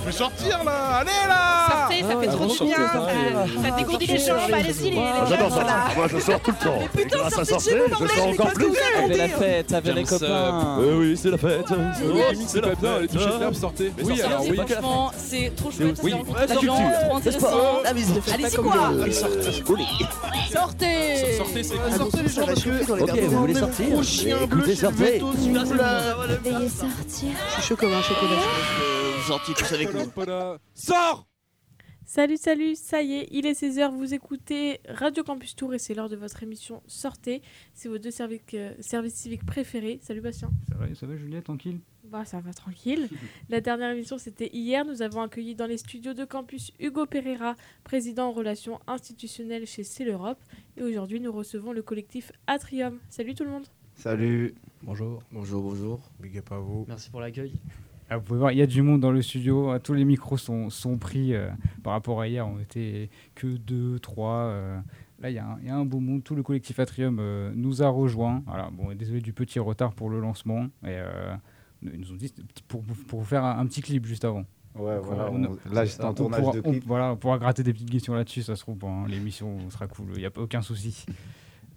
Je vais sortir là Allez là Sortez, ça fait trop du bien. Ça, ça dégourdit les jambes. Allez-y, les, les Ah, J'adore ça. là. Moi, je sors tout le temps. Mais putain, Et grâce à sortez de sortir, chez vous, je bordel, sors encore plus. la fête, avec les Comme ça. copains. Oui, oui, c'est la fête. C'est bien, les sortez. Mais Oui, sortez, alors. Franchement, c'est trop chouette. C'est la culture. trop intéressant. Ah, Allez-y, quoi. Sortez Sortez, c'est Ah, sortez les gens parce que. Ok, vous voulez sortir Gros chien bleu, Écoutez, je sortez. vais tous vous sortir. Je suis chaud comme un chocolat. je pense avec nous. Sors Salut, salut, ça y est, il est 16h, vous écoutez Radio Campus Tour et c'est l'heure de votre émission Sortez. C'est vos deux services, euh, services civiques préférés. Salut Bastien. Ça va, ça va Juliette, tranquille? Bah ça va tranquille. La dernière émission c'était hier. Nous avons accueilli dans les studios de campus Hugo Pereira, président en relations institutionnelles chez C'est l'Europe. Et aujourd'hui nous recevons le collectif Atrium. Salut tout le monde. Salut Bonjour. Bonjour, bonjour. Big up à vous. Merci pour l'accueil. Ah, Vous pouvez voir, il y a du monde dans le studio, euh, tous les micros sont, sont pris euh, par rapport à hier, on était que deux, trois. euh, Là, il y, a un- il y a un beau monde. Tout le collectif Atrium euh, nous a rejoints. Voilà, bon, désolé du petit retard pour le lancement. Et, ils nous ont dit pour, pour vous faire un, un petit clip juste avant. Ouais, Donc, voilà. on- on- Là, en on tournage pourra, de on- clip. voilà, on pourra gratter des petites questions là-dessus, ça se trouve, bon, l'émission sera cool, il n'y a pas aucun souci.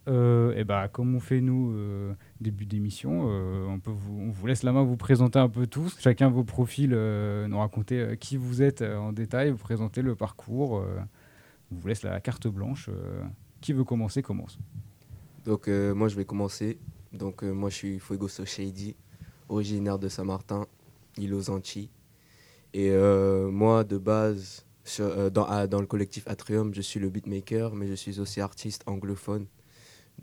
Euh, et bah, comme on fait nous, euh, début d'émission, euh, on, peut vous, on vous laisse la main vous présenter un peu tous, chacun vos profils, euh, nous raconter qui vous êtes en détail, vous présenter le parcours. on vous laisse la carte blanche. qui veut commencer, commence. Donc moi je vais commencer. Donc moi je suis Fuego Shady, originaire de Saint-Martin, île aux Antilles. Et moi de base, dans le collectif Atrium, je suis le beatmaker, mais je suis aussi artiste anglophone.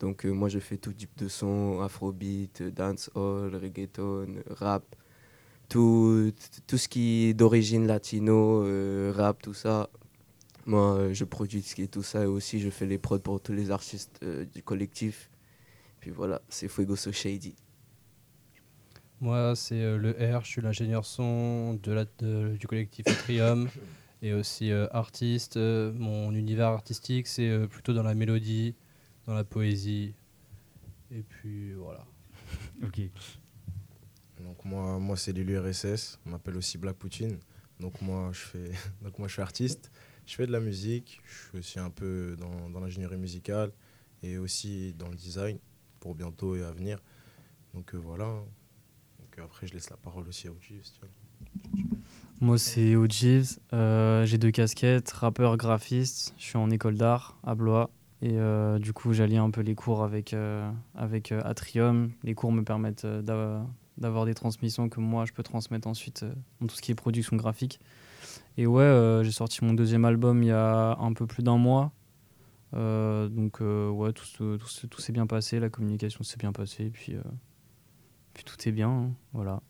Donc euh, moi je fais tout type de son, afrobeat, dancehall, reggaeton, rap, tout, tout ce qui est d'origine latino, euh, rap, tout ça. Moi euh, je produis tout ça et aussi je fais les prods pour tous les artistes euh, du collectif. Puis voilà, c'est Fuego So Shady. Moi, c'est euh, le R, je suis l'ingénieur son de la, du collectif Atrium et aussi euh, artiste. Euh, mon univers artistique, c'est euh, plutôt dans la mélodie, dans la poésie. Et puis voilà. Ok. Donc moi, moi c'est l'élu RSS, on m'appelle aussi Black Poutine. Donc moi, je fais, donc moi je suis artiste, je fais de la musique, je suis aussi un peu dans, dans l'ingénierie musicale et aussi dans le design pour bientôt et à venir. Donc euh, voilà. Donc après, je laisse la parole aussi à Oji. si tu veux. Moi, c'est Ojives. Euh, j'ai deux casquettes, rappeur, graphiste. Je suis en école d'art à Blois. Et euh, du coup, j'allie un peu les cours avec, euh, avec euh, Atrium. Les cours me permettent d'avoir- des transmissions que moi, je peux transmettre ensuite dans tout ce qui est production graphique. Et ouais, j'ai sorti mon deuxième album il y a un peu plus d'un mois. Donc, ouais, tout, tout, se- tout s'est bien passé. La communication s'est bien passée. Et puis, tout est bien. hein, voilà.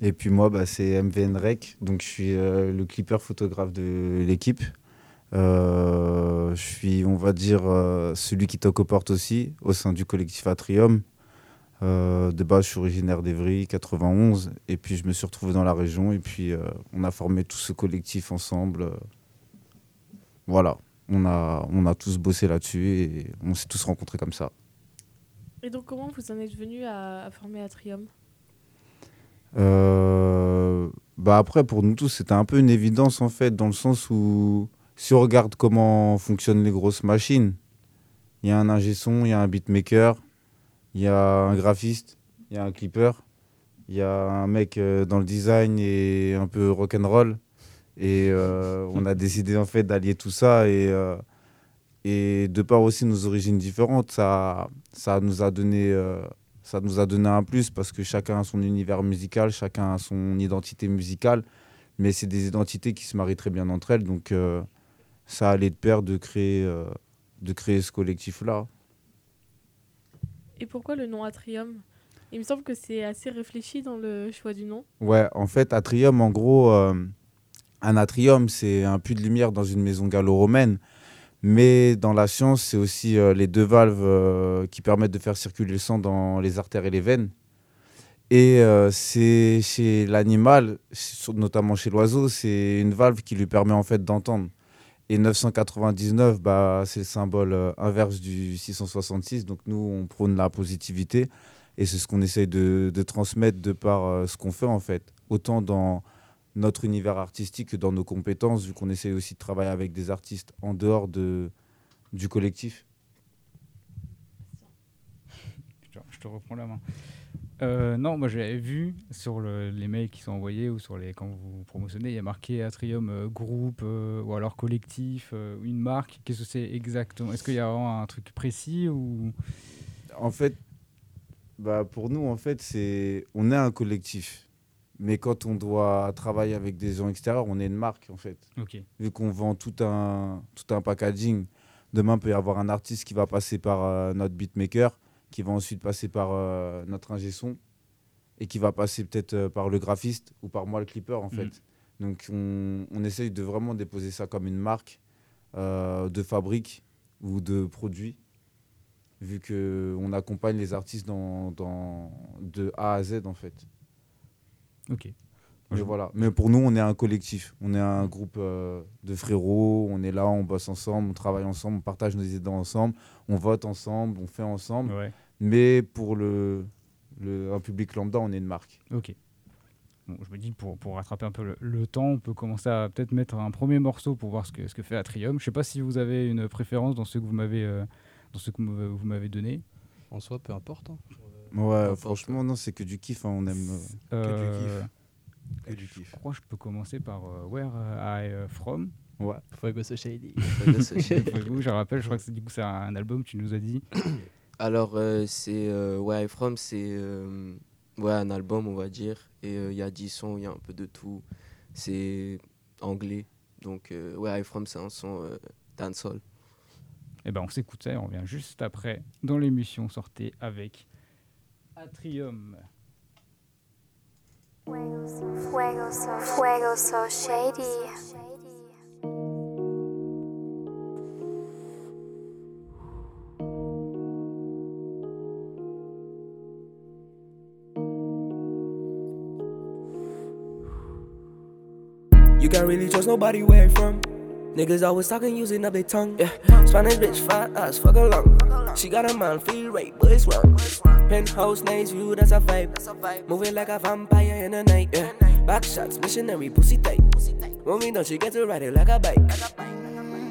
Et puis moi, bah, c'est MVN Rec. Donc, je suis le clipper photographe de l'équipe. Euh, je suis, on va dire, euh, celui qui toque aux portes aussi, au sein du collectif Atrium. Euh, de base, je suis originaire d'Evry, 91. Et puis, je me suis retrouvé dans la région. Et puis, on a formé tout ce collectif ensemble. Voilà. On a, on a tous bossé là-dessus et on s'est tous rencontrés comme ça. Et donc comment vous en êtes venu à, à former Atrium? Euh, bah après, pour nous tous, c'était un peu une évidence en fait, dans le sens où si on regarde comment fonctionnent les grosses machines, il y a un ingé son, il y a un beatmaker, il y a un graphiste, il y a un clipper, il y a un mec euh, dans le design et un peu rock'n'roll. Et euh, on a décidé en fait d'allier tout ça et, euh, et de par aussi nos origines différentes, ça, ça nous a donné euh, ça nous a donné un plus parce que chacun a son univers musical, chacun a son identité musicale, mais c'est des identités qui se marient très bien entre elles, donc ça allait de pair de créer, euh, de créer ce collectif-là. Et pourquoi le nom Atrium? Il me semble que c'est assez réfléchi dans le choix du nom. Ouais, en fait, atrium, en gros, euh, un atrium, c'est un puits de lumière dans une maison gallo-romaine. Mais dans la science, c'est aussi euh, les deux valves qui permettent de faire circuler le sang dans les artères et les veines. Et euh, c'est chez l'animal, notamment chez l'oiseau, c'est une valve qui lui permet en fait d'entendre. Et 999, bah, c'est le symbole euh, inverse du 666. Donc nous, on prône la positivité. Et c'est ce qu'on essaye de, de transmettre de par euh, ce qu'on fait, en fait. Autant dans notre univers artistique que dans nos compétences, vu qu'on essaye aussi de travailler avec des artistes en dehors de, du collectif. Je te- je te reprends la main. Euh, non, moi j'avais vu sur le- les mails qui sont envoyés ou sur les quand vous promotionnez, il y a marqué Atrium euh, groupe euh, ou alors collectif, euh, une marque. Qu'est-ce que c'est exactement? Est-ce qu'il y a vraiment un truc précis ou? En fait, bah pour nous, en fait, c'est on est un collectif. Mais quand on doit travailler avec des gens extérieurs, on est une marque, en fait. Ok. Vu qu'on vend tout un, tout un packaging. Demain, il peut y avoir un artiste qui va passer par notre beatmaker, qui va ensuite passer par euh, notre ingé son, et qui va passer peut-être euh, par le graphiste ou par moi, le clipper, en fait. Mhm. Donc, on, on essaye de vraiment déposer ça comme une marque euh, de fabrique ou de produit vu qu'on accompagne les artistes dans, dans, de A à Z en fait. Ok. Mais voilà. Mais pour nous, on est un collectif. On est un groupe euh, de frérots. On est là, on bosse ensemble, on travaille ensemble, on partage nos idées ensemble, on vote ensemble, on fait ensemble. Ouais. Mais pour le, le, un public lambda, on est une marque. Ok. Bon, je me dis pour, pour rattraper un peu le, le temps, on peut commencer à peut-être mettre un premier morceau pour voir ce que, ce que fait Atrium. Je sais pas si vous avez une préférence dans ce que vous m'avez euh, dans ce que vous vous m'avez donné. En soi, peu importe. hein. Ouais, importe. franchement, non, c'est que du kiff. hein, on aime. euh, Euh, Que du kiff. Je crois que je peux commencer par euh, Where I euh, From. Ouais. Fuego So Shady. Vous, je rappelle, je crois que c'est du coup c'est un album, tu nous as dit. Alors, euh, c'est euh, Where I'm From, c'est euh, ouais, un album, on va dire. Et euh, il y a 10 sons, il y a un peu de tout. C'est anglais. Donc, euh, Where I'm From, c'est un son euh, dancehall. Et ben on s'écoute ça et on revient juste après dans l'émission Sortez avec Atrium. Fuego so, fuego so shady. You can't really trust nobody where you from. Niggas always talking using up their tongue. Yeah, Spanish bitch, fat ass, fuck along. She got a man, feel right, but it's wrong. Penthouse, nice view, that's a vibe. Moving like a vampire in the night. Yeah, back shots, missionary, pussy tight. When we done, she get to ride it like a bike.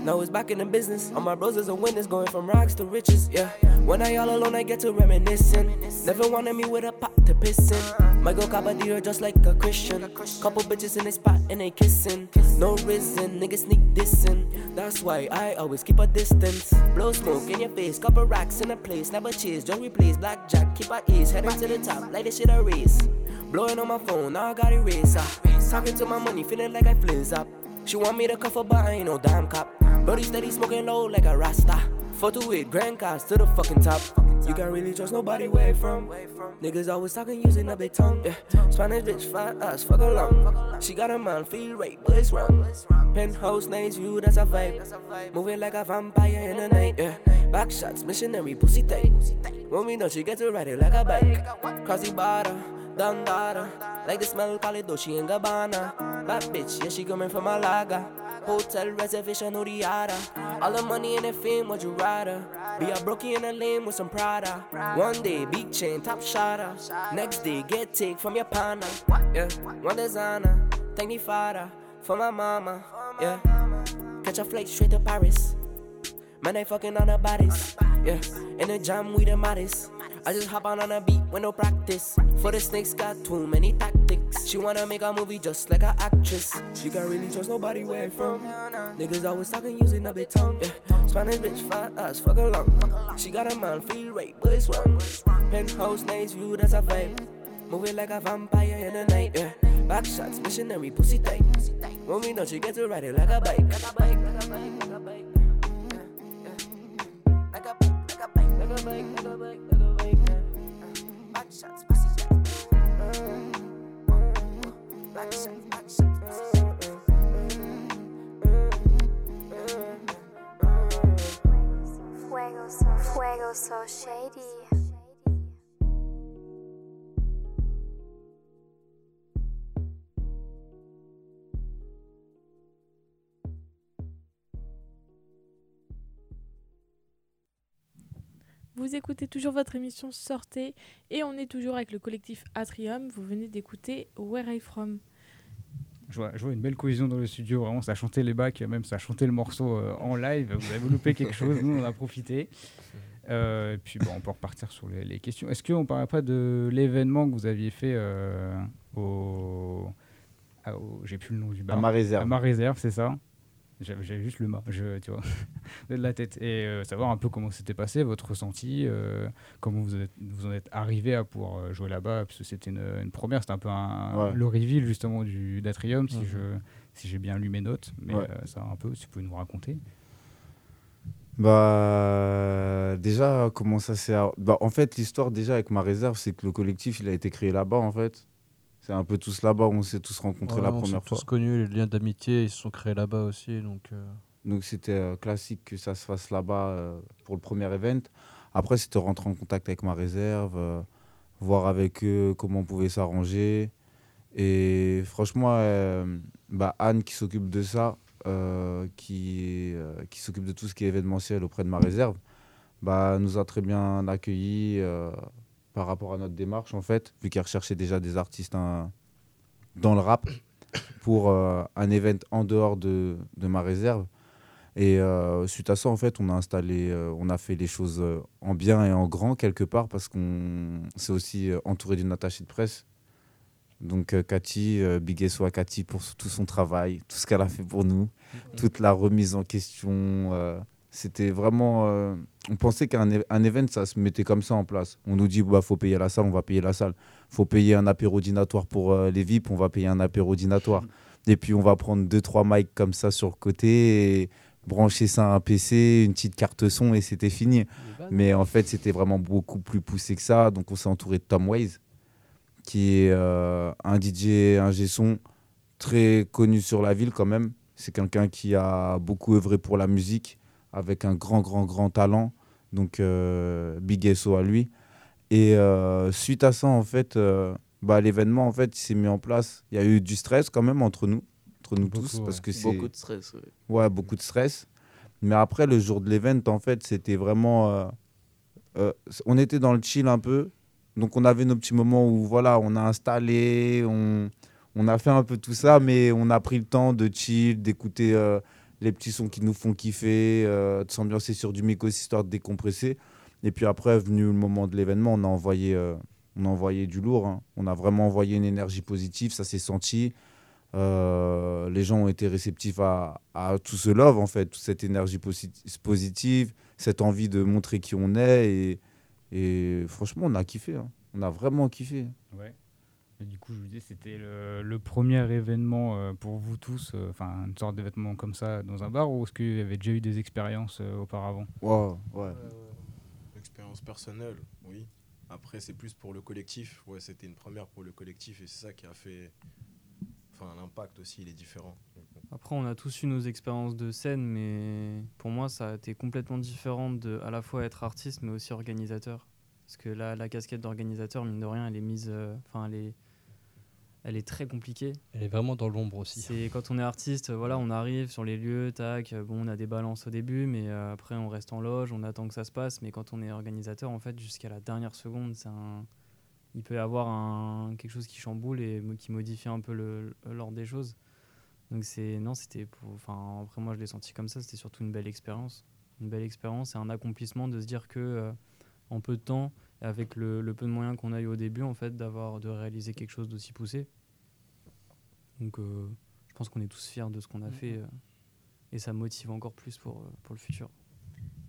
Now it's back in the business. All my bros is a witness, going from rags to riches. Yeah, when I all alone, I get to reminiscing. Never wanted me with a pot to piss in. My girl cop a deer just like a Christian. Couple bitches in the spot and they kissing. No reason, niggas sneak dissing. That's why I always keep a distance. Blow smoke in your face, couple racks in a place. Never cheese, just replace blackjack. Keep our ease. heading to the top, like this shit a race. Blowing on my phone, now I got erase. ah. Talking to my money, feeling like I flizz up. She want me to cuff her, but I ain't no damn cop. Brody steady smoking low like a rasta. Photo with grand cars to the fucking top. You can't really trust nobody where from. Niggas always talking using a big tongue. Yeah. Spanish bitch, fat ass, fuck along. She got a man, feel right, but it's wrong. Penthouse, nice view, that's a vibe. Moving like a vampire in the night. Yeah. Back shots, missionary, pussy tight. When we know she gets to ride it like a bike. Cross the border, down daughter. Like the smell, call it Dolce and Gabbana. Bad bitch, yeah, she coming from Malaga. Hotel reservation, Uriara. All the money and the fame, would you rather? Be a brokey in a lane with some Prada. One day, big chain, top shotter. Next day, get take from your partner. Yeah, one designer. Thank me, father, for my mama. Yeah, catch a flight straight to Paris. Man, they fucking on the bodies. Yeah, in the jam, we the modest. I just hop on on a beat with no practice. For the snakes, got too many tactics. She wanna make a movie just like an actress. She can't really trust nobody where you from. Niggas always talking using a their tongue. Yeah, Spanish bitch, fat ass, fuck along. She got a man, feel right, but it's wrong. Penthouse, nice view, that's a vibe. Moving like a vampire in the night. Yeah, back shots, missionary, pussy tight. When we know she gets to ride it like a bike. Like a bike, like a bike, like a bike. Like a bike, like a bike, like a bike, like a bike, like a bike. yeah. Shots, pussy shots. Back shots, back shots, pussy shots. Fuego so, fuego so Vous écoutez toujours votre émission Sortez et on est toujours avec le collectif Atrium. Vous venez d'écouter Where I From. Je vois, je vois une belle cohésion dans le studio, vraiment ça chantait les bacs, même ça chantait le morceau euh, en live, vous avez loupé quelque chose, nous on a profité. Euh, et puis bon, on peut repartir sur les, les questions. Est-ce qu'on ne parlerait pas de l'événement que vous aviez fait euh, au... à- au- J'ai plus le nom du bar. À Ma Réserve. À Ma Réserve, c'est ça J'avais juste le mât, je, tu vois, de la tête. Et euh, savoir un peu comment c'était passé, votre ressenti, euh, comment vous, êtes, vous en êtes arrivé à pouvoir euh, jouer là-bas, parce que c'était une, une première, c'était un peu un, Ouais. le reveal justement du d'Atrium, si Mhm. je si j'ai bien lu mes notes. Mais Ouais. euh, ça un peu, si vous pouvez nous raconter. Bah déjà comment ça s'est bah en fait l'histoire déjà avec ma réserve c'est que le collectif il a été créé là-bas en fait. C'est un peu tous là-bas où on s'est tous rencontrés Ouais, la on s'est première fois. tous connus, les liens d'amitié, ils se sont créés là-bas aussi. Donc, euh, Donc c'était euh, classique que ça se fasse là-bas euh, pour le premier event. Après c'était rentrer en contact avec ma réserve, euh, voir avec eux comment on pouvait s'arranger. Et franchement, euh, bah, Anne qui s'occupe de ça, euh, qui, euh, qui s'occupe de tout ce qui est événementiel auprès de ma réserve, bah, nous a très bien accueillis par rapport à notre démarche en fait, vu qu'elle recherchait déjà des artistes hein, dans le rap pour euh, un event en dehors de, de ma réserve. Et euh, suite à ça, en fait, on a installé, euh, on a fait les choses en bien et en grand quelque part parce qu'on s'est aussi entouré d'une attachée de presse. Donc Cathy, big SO à Cathy pour tout son travail, tout ce qu'elle a fait pour nous, toute la remise en question. C'était vraiment. euh, on pensait qu'un é- un event, ça se mettait comme ça en place. On nous dit, bah, faut payer la salle, on va payer la salle. faut payer un apéro dînatoire pour euh, les VIP, on va payer un apéro dînatoire. Et puis, on va prendre deux, trois mics comme ça sur le côté et brancher ça à un PC, une petite carte son et c'était fini. Mais en fait, c'était vraiment beaucoup plus poussé que ça. Donc, on s'est entouré de Tom Waze, qui est euh, un DJ, un son très connu sur la ville quand même. C'est quelqu'un qui a beaucoup œuvré pour la musique, avec un grand, grand, grand talent. Donc, euh, big SO à lui. Et euh, suite à ça, en fait, euh, bah, l'événement, en fait, s'est mis en place. Il y a eu du stress quand même entre nous, entre nous tous, Beaucoup, parce que c'est Beaucoup de stress, ouais. Ouais, beaucoup de stress. Mais après, le jour de l'event, en fait, c'était vraiment. euh, euh, on était dans le chill un peu. Donc, on avait nos petits moments où, voilà, on a installé, on, on a fait un peu tout ça, mais on a pris le temps de chill, d'écouter euh, les petits sons qui nous font kiffer, euh, de s'ambiancer sur du micro histoire de décompresser. Et puis après, venu le moment de l'événement, on a envoyé, euh, on a envoyé du lourd. hein. On a vraiment envoyé une énergie positive, ça s'est senti. Euh, les gens ont été réceptifs à, tout ce love, en fait, toute cette énergie posi- positive, cette envie de montrer qui on est. Et, et franchement, on a kiffé. hein. On a vraiment kiffé. Ouais. Et du coup, je vous disais, c'était le, le premier événement euh, pour vous tous, euh, enfin une sorte d'événement comme ça dans un bar, ou est-ce qu'il y avait déjà eu des expériences euh, auparavant? Wow, ouais. Expérience personnelle, oui. Après, c'est plus pour le collectif. Ouais, c'était une première pour le collectif et c'est ça qui a fait. Enfin, l'impact aussi, il est différent. Après, on a tous eu nos expériences de scène, mais pour moi, ça a été complètement différent de à la fois être artiste, mais aussi organisateur. Parce que là, la casquette d'organisateur, mine de rien, elle est mise. euh, Enfin, elle est. Elle est très compliquée. Elle est vraiment dans l'ombre aussi. C'est quand on est artiste, voilà, on arrive sur les lieux, tac, euh, bon, on a des balances au début, mais euh, après on reste en loge, on attend que ça se passe. Mais quand on est organisateur, en fait, jusqu'à la dernière seconde, c'est un, il peut y avoir un, quelque chose qui chamboule et qui modifie un peu l'ordre des choses. Donc c'est non, c'était pour, enfin après moi je l'ai senti comme ça, c'était surtout une belle expérience, une belle expérience et un accomplissement de se dire que euh, en peu de temps, avec le, le peu de moyens qu'on a eu au début, en fait, d'avoir de réaliser quelque chose d'aussi poussé. Donc euh, je pense qu'on est tous fiers de ce qu'on a fait euh, et ça motive encore plus pour, euh, pour le futur.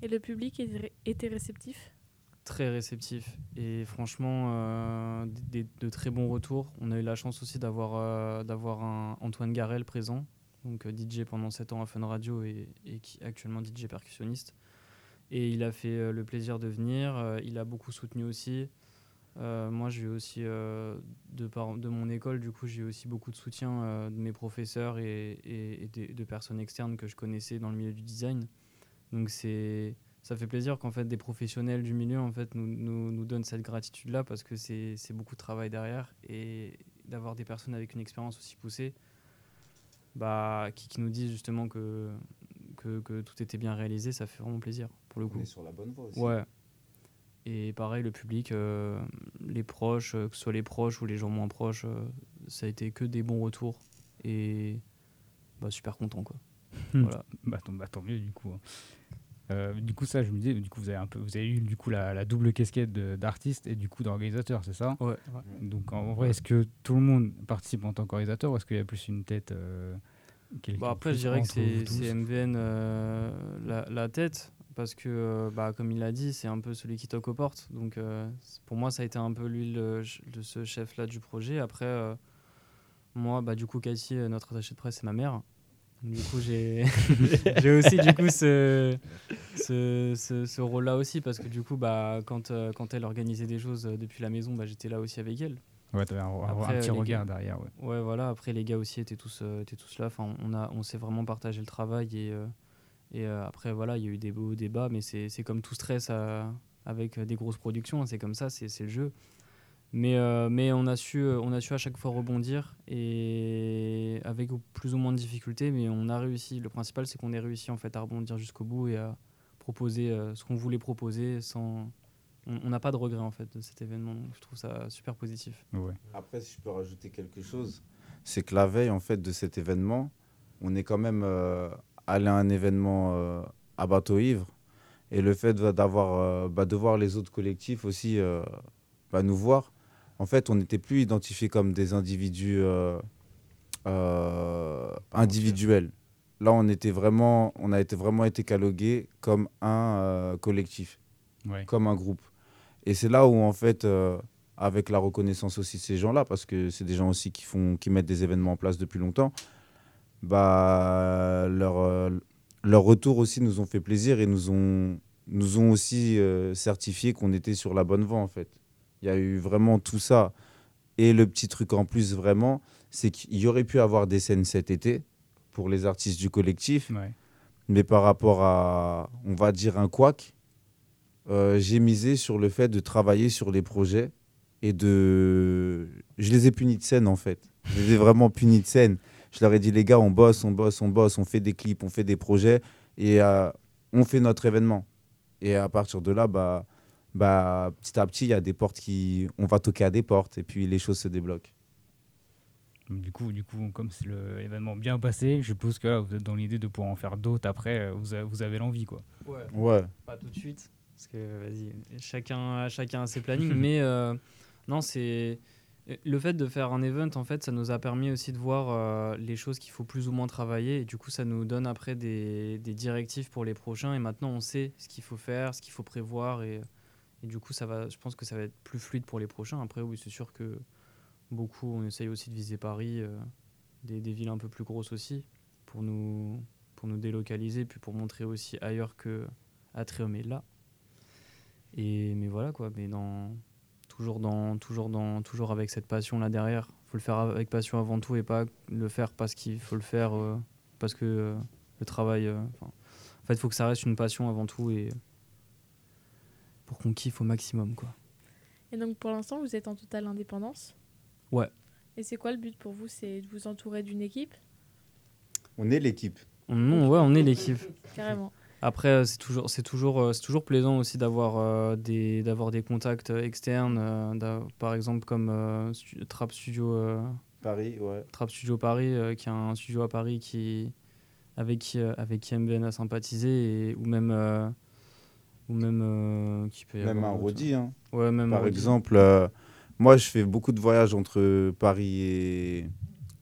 Et le public était réceptif? Très réceptif et franchement euh, des, de très bons retours. On a eu la chance aussi d'avoir euh, d'avoir un Antoine Garel présent, donc DJ pendant 7 ans à Fun Radio et, et qui est actuellement DJ percussionniste. Et il a fait euh, le plaisir de venir, euh, il a beaucoup soutenu aussi. Euh, moi, j'ai aussi, de, par, de mon école, du coup, j'ai aussi beaucoup de soutien de mes professeurs et, et- de personnes externes que je connaissais dans le milieu du design. Donc, c'est, ça fait plaisir qu'en fait, des professionnels du milieu en fait, nous, nous, nous donnent cette gratitude-là parce que c'est, beaucoup de travail derrière. Et d'avoir des personnes avec une expérience aussi poussée bah, qui, qui nous disent justement que, que tout était bien réalisé, ça fait vraiment plaisir pour le coup. est sur la bonne voie aussi. Ouais. Et pareil, le public, euh, les proches, euh, que ce soit les proches ou les gens moins proches, euh, ça a été que des bons retours. Et bah, super content, quoi. voilà. bah, tant, bah, tant mieux, du coup. hein. Euh, du coup, ça, je me disais, du coup, vous avez, un peu, vous avez eu du coup, la, la double casquette d'artiste et du coup d'organisateur, c'est ça? Ouais. Donc, en vrai, est-ce que tout le monde participe en tant qu'organisateur ou est-ce qu'il y a plus une tête euh, Bah après, je dirais que c'est MVN euh, la, la tête, parce que, euh, bah, comme il l'a dit, c'est un peu celui qui toque aux portes. Donc, euh, pour moi, ça a été un peu lui, le, ch- de ce chef-là du projet. Après, euh, moi, bah, du coup, Cathy, notre attachée de presse, c'est ma mère. Du coup, j'ai aussi du coup ce, ce, ce, ce rôle-là aussi, parce que du coup, bah, quand, euh, quand elle organisait des choses euh, depuis la maison, bah, j'étais là aussi avec elle. Ouais, t'avais un, un- petit regard gars- derrière. Ouais. Ouais, voilà. Après, les gars aussi étaient tous, euh, étaient tous là. Enfin, on a, on s'est vraiment partagé le travail et, et euh, après, voilà, il y a eu des beaux débats, mais c'est, c'est comme tout stress euh, avec euh, des grosses productions. c'est comme ça, c'est, c'est le jeu. Mais, euh, mais on a su, on a su à chaque fois rebondir et avec plus ou moins de difficultés, mais on a réussi. Le principal, c'est qu'on ait réussi en fait à rebondir jusqu'au bout et à proposer euh, ce qu'on voulait proposer sans. On on n'a pas de regret en fait de cet événement. donc je trouve ça super positif. Ouais. Après, si je peux rajouter quelque chose, c'est que la veille en fait de cet événement, on est quand même euh, allé à un événement euh, à bateau ivre, et le fait de- d'avoir euh, bah, de voir les autres collectifs aussi euh, bah, nous voir, en fait, on n'était plus identifiés comme des individus individuels. Là, on était vraiment, on a été vraiment été catalogués comme un collectif, Ouais. comme un groupe. Et c'est là où, en fait, euh, avec la reconnaissance aussi de ces gens-là, parce que c'est des gens aussi qui, font, qui mettent des événements en place depuis longtemps, bah, leur, euh, leur retour aussi nous ont fait plaisir et nous ont, nous ont aussi euh, certifié qu'on était sur la bonne voie, en fait. Il y a eu vraiment tout ça. Et le petit truc en plus, vraiment, c'est qu'il y aurait pu avoir des scènes cet été pour les artistes du collectif. Ouais. Mais par rapport à, on va dire, un couac, euh, j'ai misé sur le fait de travailler sur les projets et de. Je les ai punis de scène, en fait. Je les ai vraiment punis de scène. Je leur ai dit, les gars, on bosse, on bosse, on bosse, on fait des clips, on fait des projets et euh, on fait notre événement. Et à partir de là, bah, bah, petit à petit, il y a des portes qui. On va toquer à des portes et puis les choses se débloquent. Du coup, du coup, comme c'est l'événement bien passé, je suppose que là, vous êtes dans l'idée de pouvoir en faire d'autres après. euh, Vous, a- vous avez l'envie, quoi. Ouais. Ouais. Pas tout de suite, parce que vas-y, chacun, chacun a ses plannings. mais euh, non, c'est le fait de faire un event. En fait, ça nous a permis aussi de voir euh, les choses qu'il faut plus ou moins travailler. Et du coup, ça nous donne après des, directives pour les prochains. Et maintenant, on sait ce qu'il faut faire, ce qu'il faut prévoir. Et, et du coup, ça va. Je pense que ça va être plus fluide pour les prochains. Après, oui, c'est sûr que beaucoup, on essaye aussi de viser Paris, euh, des, villes un peu plus grosses aussi, pour nous, pour nous délocaliser, puis pour montrer aussi ailleurs que Atrium est là. Et mais voilà quoi, mais toujours dans toujours dans toujours avec cette passion là derrière. Faut le faire avec passion avant tout et pas le faire parce qu'il faut le faire euh, parce que euh, le travail. euh, en fait, il faut que ça reste une passion avant tout et pour qu'on kiffe au maximum quoi. Et donc pour l'instant, vous êtes en totale indépendance? Ouais. Et c'est quoi le but pour vous? C'est de vous entourer d'une équipe? On est l'équipe. On, non, ouais, on est l'équipe. Carrément. Après, euh, c'est toujours, c'est toujours, euh, c'est toujours plaisant aussi d'avoir euh, des, d'avoir des contacts externes, par exemple comme Trap Studio Paris, ouais. Trap Studio Paris, qui a un studio à Paris qui, avec qui, avec qui MBN a sympathisé, et, ou même, ou même qui peut y Même avoir un. Rodi. Hein. Ouais, même un Par exemple, euh, moi, je fais beaucoup de voyages entre Paris et,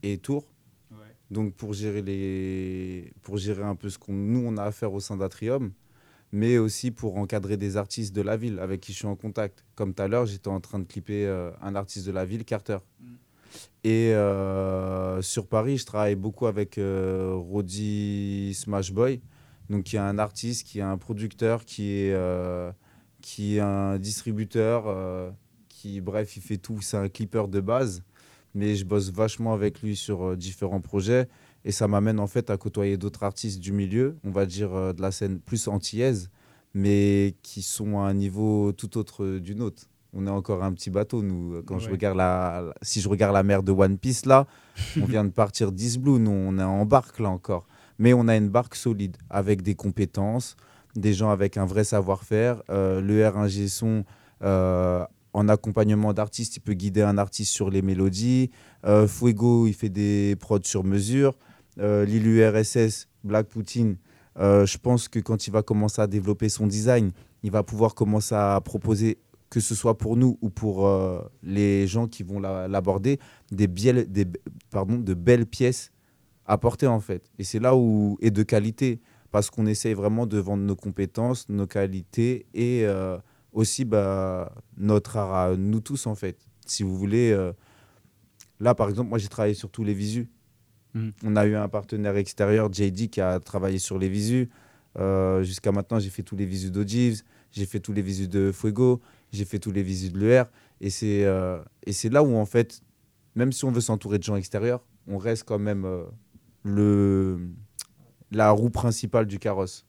et Tours. Donc, pour gérer, les... pour gérer un peu ce qu'on nous, on a à faire au sein d'Atrium, mais aussi pour encadrer des artistes de la ville avec qui je suis en contact. Comme tout à l'heure, j'étais en train de clipper euh, un artiste de la ville, Carter. Et euh, sur Paris, je travaille beaucoup avec euh, Roddy Smashboy, donc qui est un artiste, qui est un producteur, qui est, euh, qui est un distributeur, qui, bref, il fait tout. C'est un clipper de base, mais je bosse vachement avec lui sur euh, différents projets. Et ça m'amène en fait à côtoyer d'autres artistes du milieu, on va dire euh, de la scène plus antillaise, mais qui sont à un niveau tout autre euh, du nôtre. On est encore un petit bateau, nous. Quand je regarde la, si je regarde la mer de One Piece, là, on vient de partir d'East Blue, nous, on est en barque, là encore. Mais on a une barque solide, avec des compétences, des gens avec un vrai savoir-faire. Euh, le R ingé son, euh, en accompagnement d'artistes, il peut guider un artiste sur les mélodies. Euh, Fuego, il fait des prods sur mesure. Euh, Lilu Black Poutine, euh, je pense que quand il va commencer à développer son design, il va pouvoir commencer à proposer, que ce soit pour nous ou pour euh, les gens qui vont la- l'aborder, des, des, de belles pièces à porter en fait. Et c'est là où, et de qualité, parce qu'on essaye vraiment de vendre nos compétences, nos qualités et euh, aussi bah, notre art à nous tous en fait. Si vous voulez, euh, là par exemple, moi j'ai travaillé sur tous les visus. Mhm. On a eu un partenaire extérieur, JD, qui a travaillé sur les visus. Euh, Jusqu'à maintenant, j'ai fait tous les visus d'Ogives, j'ai fait tous les visus de Fuego, j'ai fait tous les visus de l'ER. Et c'est euh, là où, en fait, même si on veut s'entourer de gens extérieurs, on reste quand même euh, le, la roue principale du carrosse.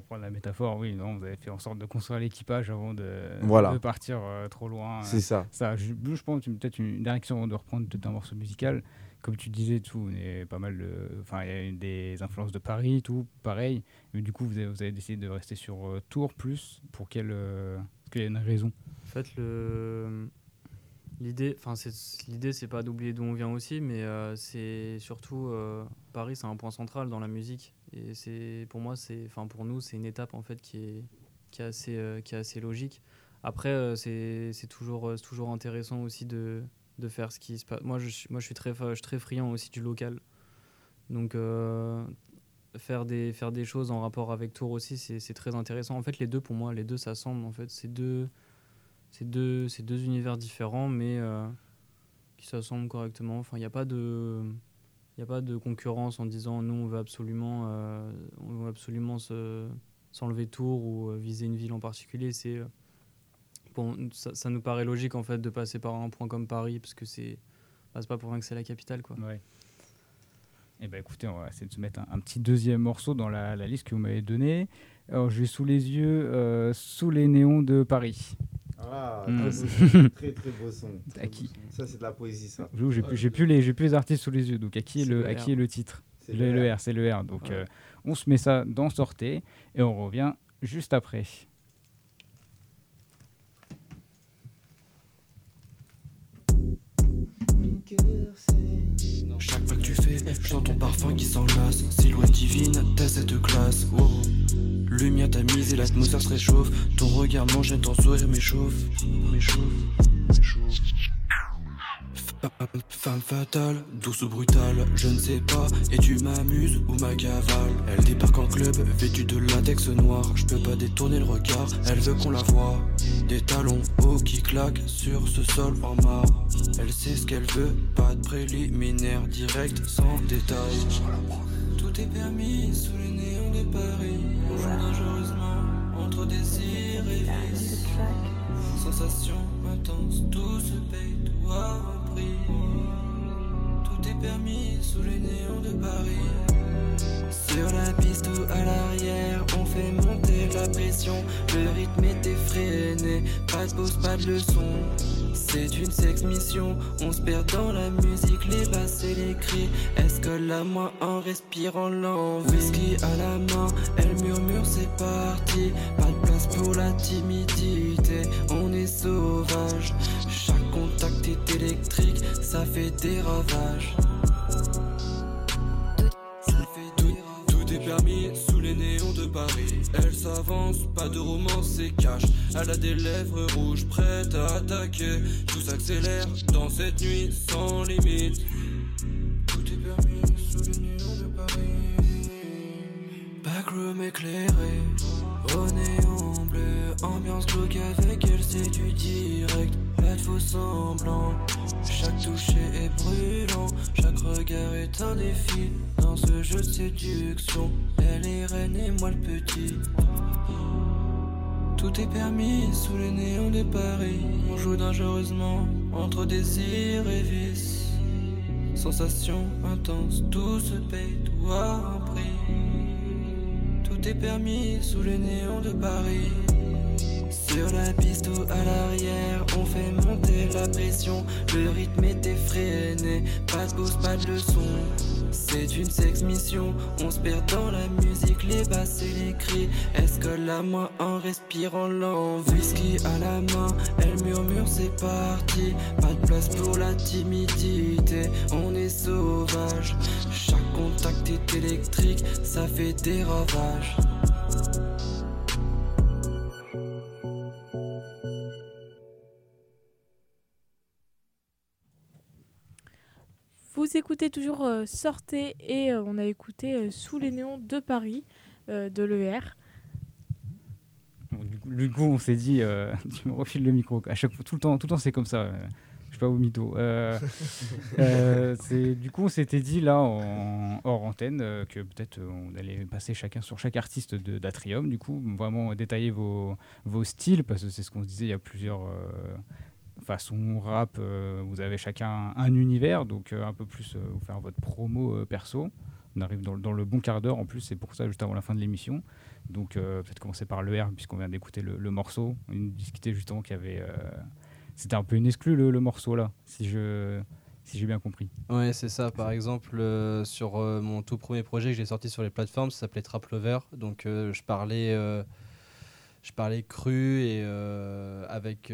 Ouais, pour prendre la métaphore, oui, non, vous avez fait en sorte de construire l'équipage avant de, Voilà. de partir euh, trop loin. C'est ça. Ça, je, je pense peut-être une direction avant de reprendre peut-être un morceau musical. Comme tu disais, tout, on est pas mal de. Enfin, il y a une des influences de Paris, tout, pareil. Mais du coup, vous avez, vous avez décidé de rester sur euh, Tours plus. Pour quelle. euh, Est-ce qu'il y a une raison? En fait, le l'idée, enfin, c'est l'idée, c'est pas d'oublier d'où on vient aussi, mais euh, c'est surtout euh, Paris, c'est un point central dans la musique, et c'est pour moi, c'est, enfin, pour nous, c'est une étape en fait qui est qui assez euh, qui assez logique. Après, euh, c'est c'est toujours euh, toujours intéressant aussi de de faire ce qui se passe. Moi, je suis moi, je suis très je suis très friand aussi du local, donc. faire des faire des choses en rapport avec Tours aussi c'est très intéressant en fait les deux pour moi les deux s'assemblent en fait c'est deux c'est deux, c'est deux univers différents, mais qui s'assemblent correctement. Enfin, il n'y a pas de, il a pas de concurrence en disant nous on veut absolument, euh, on veut absolument se, s'enlever Tours ou euh, viser une ville en particulier. C'est euh, bon, ça, nous paraît logique en fait de passer par un point comme Paris parce que c'est, bah, pas pour rien que c'est la capitale quoi. Ouais. Eh ben écoutez, on va essayer de se mettre un, petit deuxième morceau dans la, liste que vous m'avez donnée. Alors, j'ai sous les yeux Sous les néons de Paris. Ah, Mm. très beau son, très très beau son. À qui Ça, c'est de la poésie, ça. J'ai plus, plus les, plus les artistes sous les yeux. Donc à qui est le, le à R. qui est le titre C'est le, le le R. R, c'est le R. Donc Ouais. euh, on se met ça dans Sortez et on revient juste après. Chaque fois que tu fais, je sens ton parfum qui s'enlace. Silhouette divine, t'as cette classe. Oh. Lumière tamisée, l'atmosphère se réchauffe. Ton regard m'enchaîne, ton sourire m'échauffe. M'échauffe. m'échauffe. Femme- fatale, douce ou brutale, je ne sais pas. Et tu m'amuses ou ma cavale. Elle débarque en club, vêtue de latex noir. Je peux pas détourner le regard, elle veut qu'on la voie. Des talons hauts qui claquent sur ce sol en marbre. Elle sait ce qu'elle veut, pas de préliminaire, direct, sans détail. Tout est permis sous les de Paris. On joue dangereusement entre désir et vice. Sensation intense, tout se paye, tout a un prix. Tout est permis sous les néons de Paris. Sur la piste ou à l'arrière, on fait monter la pression. Le rythme est effréné, pas de pause, pas de leçon. C'est une sex mission, on se perd dans la musique, les basses et les cris. Est-ce que la main en respirant lent, whisky à la main, elle murmure c'est parti. Pas de place pour la timidité, on est sauvage. Chaque contact est électrique, ça fait des ravages. Paris. Elle s'avance, pas de romance et cache. Elle a des lèvres rouges prêtes à attaquer. Tout s'accélère dans cette nuit sans limite. Tout est permis sous les néons de Paris. Backroom éclairé, au néon bleu. Ambiance glauque avec elle, c'est du direct. Pas de faux semblants. Chaque toucher est brûlant, chaque regard est un défi. Dans ce jeu de séduction, elle est reine et moi le petit. Tout est permis sous les néons de Paris. On joue dangereusement entre désir et vice. Sensation intense, tout se paye, tout a un prix. Tout est permis sous les néons de Paris. Sur la piste ou à l'arrière, on fait monter la pression. Le rythme est effréné, pas de pause, pas de leçon. c'est une sex mission. On se perd dans la musique, les basses et les cris. Est-ce que la main en respirant l'envie Whisky à la main, elle murmure c'est parti. Pas de place pour la timidité, on est sauvage. Chaque contact est électrique, ça fait des ravages. Vous écoutez toujours euh, Sortez et euh, on a écouté euh, Sous les néons de Paris euh, de l'ER. Bon, du, coup, du coup, on s'est dit, euh, tu me refiles le micro. À chaque fois, tout le temps, tout le temps, c'est comme ça. euh, je suis pas au mytho. Euh, euh, du coup, on s'était dit là en hors antenne euh, que peut-être euh, on allait passer chacun sur chaque artiste de- d'Atrium. Du coup, vraiment détailler vos, vos styles parce que c'est ce qu'on se disait. Il y a plusieurs façons rap. euh, vous avez chacun un univers, donc euh, un peu plus euh, vous faire votre promo perso. On arrive dans, le- dans le bon quart d'heure en plus, c'est pour ça juste avant la fin de l'émission. Donc peut-être commencer par le R puisqu'on vient d'écouter le, le morceau. On discutait justement qu'il y avait... C'était un peu une exclue le, le morceau là, si je si j'ai bien compris. Ouais, c'est ça. Par exemple, euh, sur euh, mon tout premier projet que j'ai sorti sur les plateformes, ça s'appelait Trap Lover. Donc, euh, je parlais, je parlais cru et avec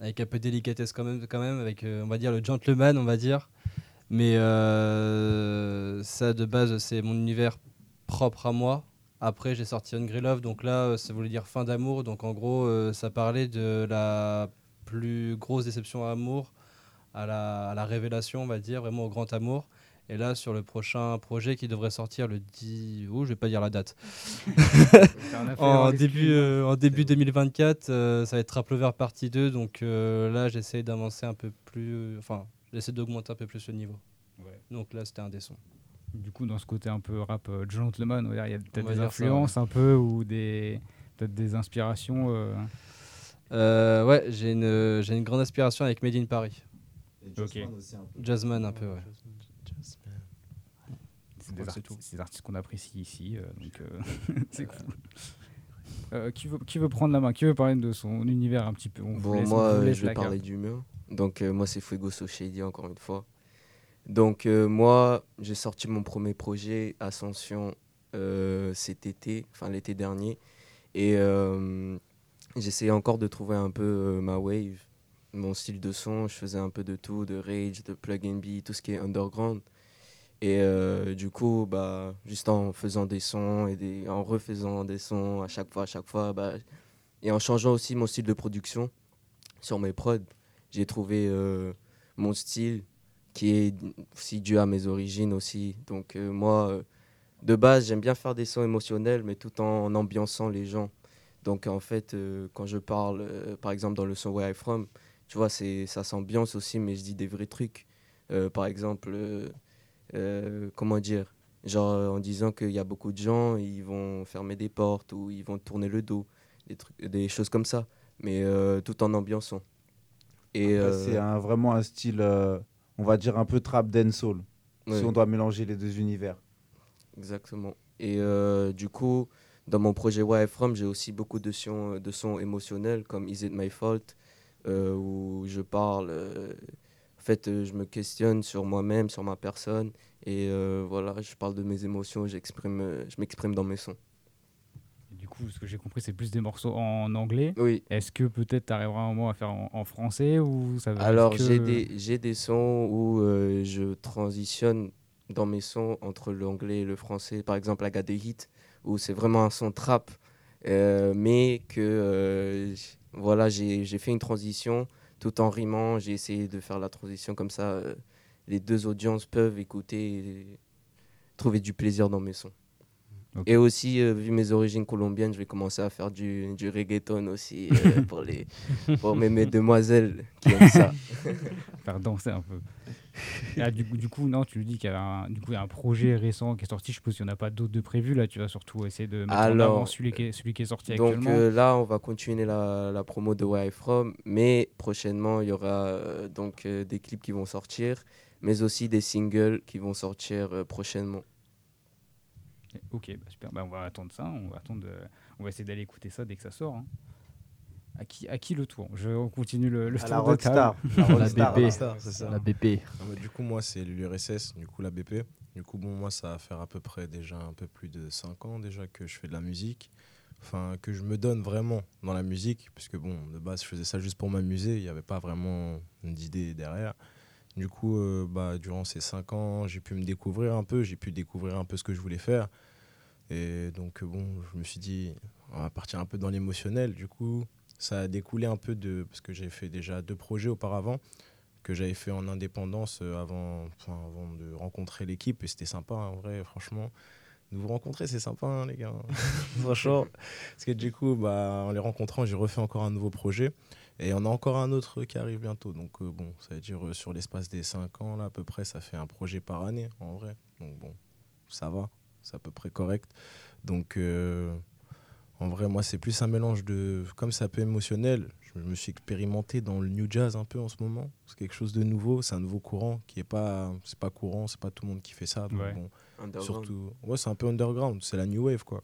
avec un peu de délicatesse quand même, quand même, avec euh, on va dire le gentleman, on va dire. Mais euh, ça, de base, c'est mon univers propre à moi. Après, j'ai sorti Hungry Love, donc là, euh, ça voulait dire fin d'amour. Donc, en gros, ça parlait de la plus grosse déception à amour à la, à la révélation, on va dire, vraiment au grand amour. Et là, sur le prochain projet qui devrait sortir le 10... Oh, je vais pas dire la date. un en, début, euh, en début 2024, euh, ça va être Trap Lover partie 2. Donc euh, là, j'essaie d'avancer un peu plus... Enfin, j'essaie d'augmenter un peu plus le niveau. Ouais. Donc là, c'était un des sons. Du coup, dans ce côté un peu rap euh, gentleman, on va dire, il y a peut-être des ça, influences un peu ou des peut-être des inspirations. euh, Euh, ouais, j'ai une, j'ai une grande aspiration avec Made in Paris. Ok. Jazzman un peu, ouais. C'est Ouais, des, tout. c'est des artistes qu'on apprécie ici, euh, donc euh, c'est cool. Euh, qui, veut, qui veut prendre la main? Qui veut parler de son univers un petit peu? On Bon, laisse- moi, euh, je vais parler du mien. Donc, euh, moi, c'est Fuego So Shady, encore une fois. Donc, euh, moi, j'ai sorti mon premier projet, Ascension, euh, cet été, enfin l'été dernier. Et euh, j'essayais encore de trouver un peu euh, ma wave, mon style de son. Je faisais un peu de tout, de rage, de plug and beat, tout ce qui est underground. Et euh, du coup, bah, juste en faisant des sons et en refaisant des sons à chaque fois, à chaque fois, bah, et en changeant aussi mon style de production sur mes prods, j'ai trouvé euh, mon style qui est aussi dû à mes origines aussi. Donc euh, moi, de base, j'aime bien faire des sons émotionnels, mais tout en ambiançant les gens. Donc en fait, quand je parle, par exemple dans le son Where I From, tu vois, ça s'ambiance aussi, mais je dis des vrais trucs. Par exemple, euh, comment dire? Genre euh, en disant qu'il y a beaucoup de gens, ils vont fermer des portes ou ils vont tourner le dos, des, trucs, des choses comme ça, mais euh, tout en ambiançant. Et euh, C'est un- vraiment un style, on va dire un peu trap dancehall, si Ouais. on doit mélanger les deux univers. Exactement. Et du coup, dans mon projet Where I'm From, j'ai aussi beaucoup de sons, de sons émotionnels comme Is It My Fault, où je parle. Fait, euh, je me questionne sur moi-même, sur ma personne. Et euh, voilà, je parle de mes émotions, j'exprime, euh, je m'exprime dans mes sons. Du coup, ce que j'ai compris, c'est plus des morceaux en anglais. Oui. Est-ce que peut-être tu arriveras un moment à faire en, en français ou ça va Alors, que- j'ai des, j'ai des sons où euh, je transitionne dans mes sons entre l'anglais et le français. Par exemple, the Hit, où c'est vraiment un son trap, euh, mais que voilà, j'ai j'ai fait une transition tout en rimant. J'ai essayé de faire la transition comme ça. euh, les deux audiences peuvent écouter et trouver du plaisir dans mes sons. Et aussi, euh, vu mes origines colombiennes, je vais commencer à faire du, du reggaeton aussi euh, pour, les, pour mes, mes demoiselles qui aiment ça. Faire danser un peu. Ah, du, coup- du coup, non, tu lui dis qu'il y a un, du coup, il y a un projet récent qui est sorti. Je suppose qu'il n'y en a pas d'autres de prévus. Là, tu vas surtout essayer de mettre en avant Alors, celui qui est, celui qui est sorti Donc actuellement. euh, là, on va continuer la, la promo de Where I'm From, mais prochainement, il y aura donc des clips qui vont sortir, mais aussi des singles qui vont sortir euh, Ok, bah super. Bah, on va attendre ça. On va, attendre, euh, on va essayer d'aller écouter ça dès que ça sort. hein. À qui, à qui le tour? Je on continue le, le À tour la de Rockstar. La. BP, c'est ça. La BP. Ah bah, du coup, moi, c'est l'URSS, du coup, la BP. Du coup, bon, moi, ça va faire à peu près déjà un peu plus de 5 ans déjà que je fais de la musique. Enfin, que je me donne vraiment dans la musique, puisque bon, de base, je faisais ça juste pour m'amuser, il n'y avait pas vraiment d'idée derrière. Du coup, euh, bah, durant ces 5 ans, j'ai pu me découvrir un peu, j'ai pu découvrir un peu ce que je voulais faire. Et donc, euh, bon, je me suis dit, on va partir un peu dans l'émotionnel. Du coup, ça a découlé un peu de. Parce que j'ai fait déjà deux projets auparavant que j'avais fait en indépendance euh, avant, enfin, avant de rencontrer l'équipe. Et c'était sympa, hein, en vrai, franchement. De vous rencontrer, c'est sympa, hein, les gars. Franchement. Parce que du coup, bah, en les rencontrant, j'ai refait encore un nouveau projet. Et on a encore un autre qui arrive bientôt. Donc, euh, bon, ça veut dire euh, sur l'espace des 5 ans, là, à peu près, ça fait un projet par année, en vrai. Donc, bon, ça va. C'est à peu près correct. Donc, euh, en vrai, moi, c'est plus un mélange de. Comme c'est un peu émotionnel, je me suis expérimenté dans le new jazz un peu en ce moment. C'est quelque chose de nouveau, c'est un nouveau courant qui est pas. C'est pas courant, c'est pas tout le monde qui fait ça. donc Ouais. bon, Underground. surtout. Ouais, c'est un peu underground, c'est la new wave, quoi.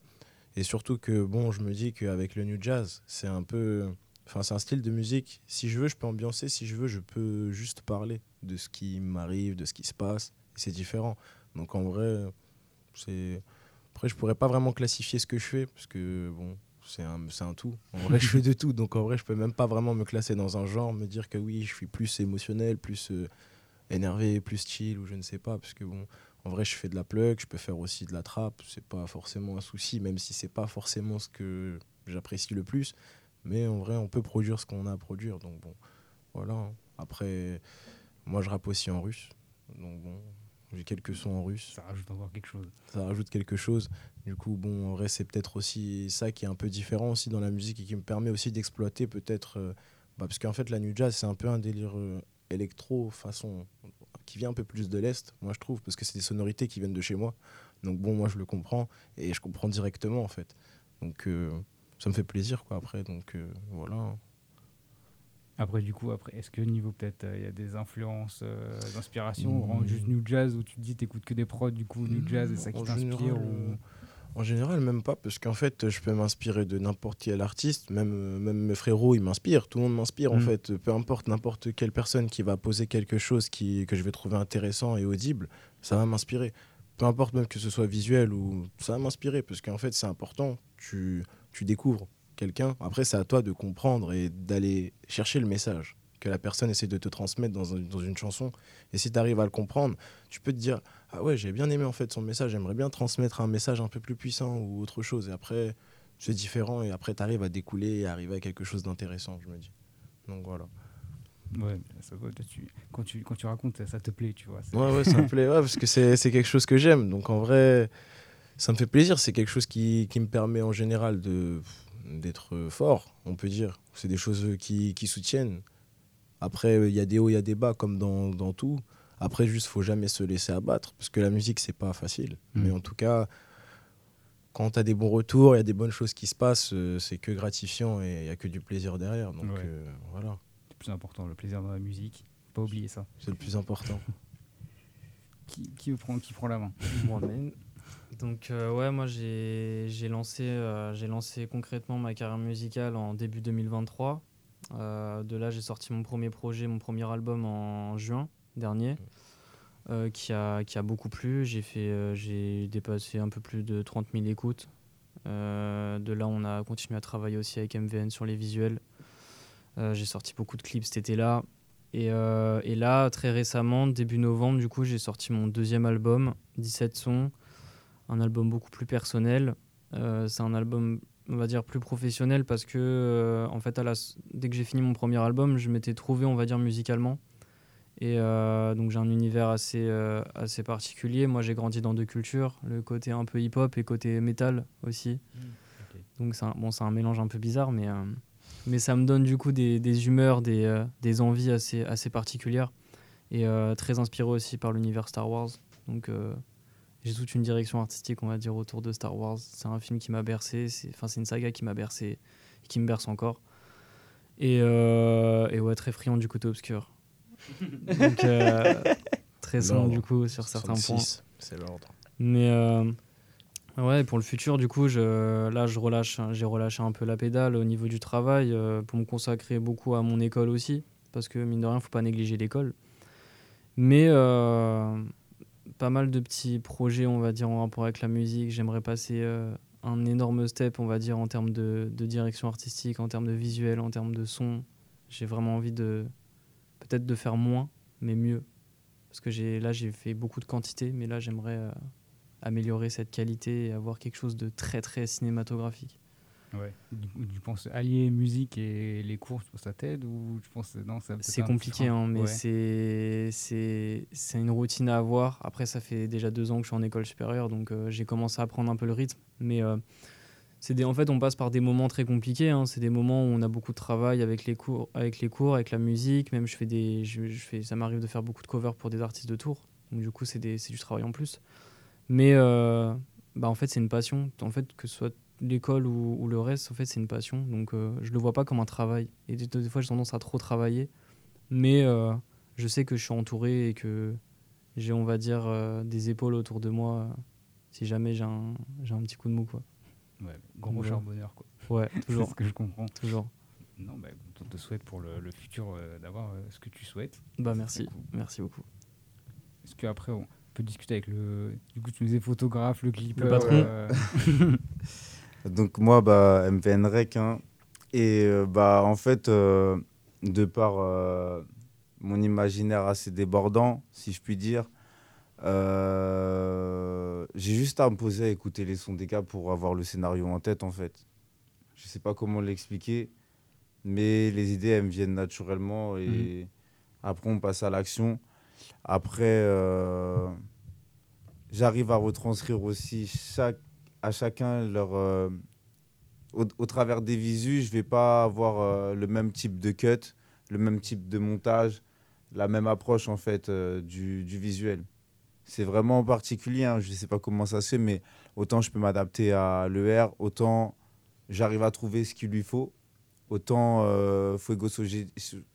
Et surtout que, bon, je me dis qu'avec le new jazz, c'est un peu. Enfin, c'est un style de musique. Si je veux, je peux ambiancer. Si je veux, je peux juste parler de ce qui m'arrive, de ce qui se passe. C'est différent. Donc, en vrai, Après, je pourrais pas vraiment classifier ce que je fais, parce que, bon, c'est un, un tout. En vrai, je fais de tout. Donc, en vrai, je peux même pas vraiment me classer dans un genre, me dire que oui, je suis plus émotionnel, plus euh, énervé, plus chill, ou je ne sais pas. Parce que, bon, en vrai, je fais de la plug, je peux faire aussi de la trappe. C'est pas forcément un souci, même si c'est pas forcément ce que j'apprécie le plus. Mais en vrai, on peut produire ce qu'on a à produire. Donc, bon, voilà. hein. Après, moi, je rappe aussi en russe. Donc, bon, j'ai quelques sons en russe. Ça rajoute encore quelque chose. Ça rajoute quelque chose. Du coup, bon, en vrai, c'est peut-être aussi ça qui est un peu différent aussi dans la musique et qui me permet aussi d'exploiter peut-être. euh, bah, parce qu'en fait, la new jazz, c'est un peu un délire euh, électro façon qui vient un peu plus de l'Est, moi je trouve, parce que c'est des sonorités qui viennent de chez moi. Donc bon, moi je le comprends et je comprends directement en fait. Donc euh, ça me fait plaisir quoi après. Donc euh, voilà. Après, du coup, après, est-ce que niveau peut-être il y a des influences, euh, d'inspiration, Mm. ou juste new jazz où tu te dis t'écoutes que des prods du coup new jazz et ça qui t'inspire ou... euh, En général, même pas, parce qu'en fait, je peux m'inspirer de n'importe quel artiste, même, euh, même mes frérots, ils m'inspirent, tout le monde m'inspire en Mm. fait, peu importe n'importe quelle personne qui va poser quelque chose qui, que je vais trouver intéressant et audible, ça va m'inspirer. Peu importe même que ce soit visuel ou ça va m'inspirer, parce qu'en fait, c'est important, tu, tu découvres quelqu'un, après, c'est à toi de comprendre et d'aller chercher le message que la personne essaie de te transmettre dans, un- dans une chanson. Et si tu arrives à le comprendre, tu peux te dire Ah ouais, j'ai bien aimé en fait son message, j'aimerais bien transmettre un message un peu plus puissant ou autre chose. Et après, c'est différent et après, tu arrives à découler et arriver à quelque chose d'intéressant, je me dis. Donc voilà. Ouais, ça, tu- quand, tu, quand tu racontes, ça, te plaît, tu vois. Ouais, ouais, ça me plaît, ouais, parce que c'est c'est quelque chose que j'aime. Donc en vrai, ça me fait plaisir. C'est quelque chose qui, qui me permet en général de d'être fort, on peut dire. C'est des choses qui, qui soutiennent. Après, il y a des hauts, il y a des bas, comme dans, dans tout. Après, juste, faut jamais se laisser abattre, parce que la musique, c'est pas facile. Mm. Mais en tout cas, quand tu as des bons retours, il y a des bonnes choses qui se passent, euh, c'est que gratifiant et il y a que du plaisir derrière. Donc Ouais. euh, voilà, C'est le plus important, le plaisir dans la musique. Pas oublier ça. c'est le plus important. Qui, qui, prend, qui prend la main? Moi-même. Donc euh, ouais, moi j'ai lancé, euh, lancé concrètement ma carrière musicale en début 2023. Euh, de là, j'ai sorti mon premier projet, mon premier album en juin dernier, qui, a, qui a beaucoup plu. J'ai dépassé un peu plus de 30 000 écoutes. De là, on a continué à travailler aussi avec MVN sur les visuels. J'ai sorti beaucoup de clips cet été-là. Et, et là, très récemment, début novembre, du coup, j'ai sorti mon deuxième album, 17 sons, un album beaucoup plus personnel. Euh, c'est un album, on va dire, plus professionnel parce que, euh, en fait, à la, dès que j'ai fini mon premier album, je m'étais trouvé, on va dire, musicalement. Et euh, donc, j'ai un univers assez, euh, assez particulier. Moi, j'ai grandi dans deux cultures, le côté un peu hip-hop et côté métal aussi. Donc, c'est un, bon, c'est un mélange un peu bizarre, mais, euh, mais ça me donne du coup des, des humeurs, des, des envies assez, assez particulières et très inspiré aussi par l'univers Star Wars. Donc, j'ai toute une direction artistique, on va dire, autour de Star Wars. C'est un film qui m'a bercé, c'est enfin, c'est une saga qui m'a bercé et qui me berce encore. Et, euh, et ouais, très friand du côté obscur. Donc, euh, très sombre du coup sur certains points. 66, c'est l'ordre. Mais, euh, Ouais, pour le futur, du coup, je, là, je relâche, j'ai relâché un peu la pédale au niveau du travail pour me consacrer beaucoup à mon école aussi, parce que mine de rien, faut pas négliger l'école. Mais pas mal de petits projets, on va dire, en rapport avec la musique. J'aimerais passer euh, un énorme step, on va dire, en termes de, direction artistique, en termes de visuel, en termes de son. J'ai vraiment envie de peut-être de faire moins, mais mieux. Parce que j'ai là, j'ai fait beaucoup de quantité, mais là, j'aimerais euh, améliorer cette qualité et avoir quelque chose de très, très cinématographique. Ouais. Du tu penses allier musique et les cours, tu penses ça t'aide ou tu penses non ça C'est compliqué, hein, mais Ouais. c'est c'est c'est une routine à avoir. Après, ça fait déjà deux ans que je suis en école supérieure, donc euh, j'ai commencé à prendre un peu le rythme. Mais euh, c'est en fait, on passe par des moments très compliqués. hein. C'est des moments où on a beaucoup de travail avec les cours, avec les cours, avec la musique. Même je fais des, je, je fais, ça m'arrive de faire beaucoup de covers pour des artistes de tour. Donc du coup, c'est du travail en plus. Mais euh, bah, en fait, c'est une passion. En fait, que ce soit l'école ou, ou le reste, en fait, c'est une passion. Donc euh, je le vois pas comme un travail. Et des, des fois, j'ai tendance à trop travailler. Mais euh, je sais que je suis entouré et que j'ai, on va dire, euh, des épaules autour de moi si jamais j'ai un, j'ai un petit coup de mou. Quoi. Ouais, gros Donc, charbonneur quoi. Ouais, toujours. c'est ce que je comprends. Toujours. Non, bah, on te souhaite pour le, le futur euh, d'avoir euh, ce que tu souhaites. Bah merci, merci beaucoup. Est-ce qu'après on peut discuter avec le. Du coup, tu nous es photographe, le clipper. patron. euh, Donc moi, bah, MVN Rec. hein. et euh, bah, en fait, euh, de par euh, mon imaginaire assez débordant, si je puis dire, euh, j'ai juste à me poser à écouter les sons des gars pour avoir le scénario en tête, en fait. Je sais pas comment l'expliquer, mais les idées, elles me viennent naturellement et après, on passe à l'action. Après, j'arrive à retranscrire aussi chaque, à chacun leur. euh, au, au travers des visus, je vais pas avoir euh, le même type de cut, le même type de montage, la même approche en fait euh, du, du visuel. C'est vraiment particulier, hein, je ne sais pas comment ça se fait, mais autant je peux m'adapter à l'ER, autant j'arrive à trouver ce qu'il lui faut, autant Fuego,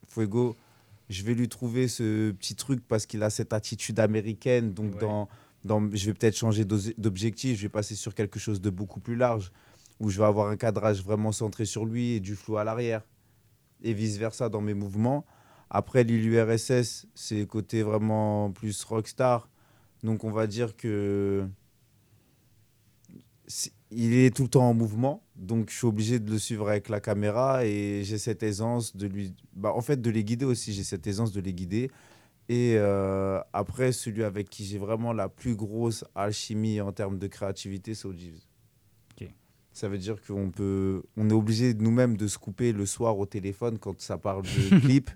Fuego, je vais lui trouver ce petit truc parce qu'il a cette attitude américaine, donc dans, je vais peut-être changer d'objectif, je vais passer sur quelque chose de beaucoup plus large, où je vais avoir un cadrage vraiment centré sur lui et du flou à l'arrière, et vice-versa dans mes mouvements. Après, l'ILURSS, c'est côté vraiment plus rockstar, donc on va dire que c'est- il est tout le temps en mouvement, donc je suis obligé de le suivre avec la caméra et j'ai cette aisance de lui, bah, en fait, de les guider aussi. J'ai cette aisance de les guider. Et euh, après, celui avec qui j'ai vraiment la plus grosse alchimie en termes de créativité, c'est Ojives. Ok. Ça veut dire qu'on peut, on est obligé nous-mêmes de se couper le soir au téléphone quand ça parle de clip,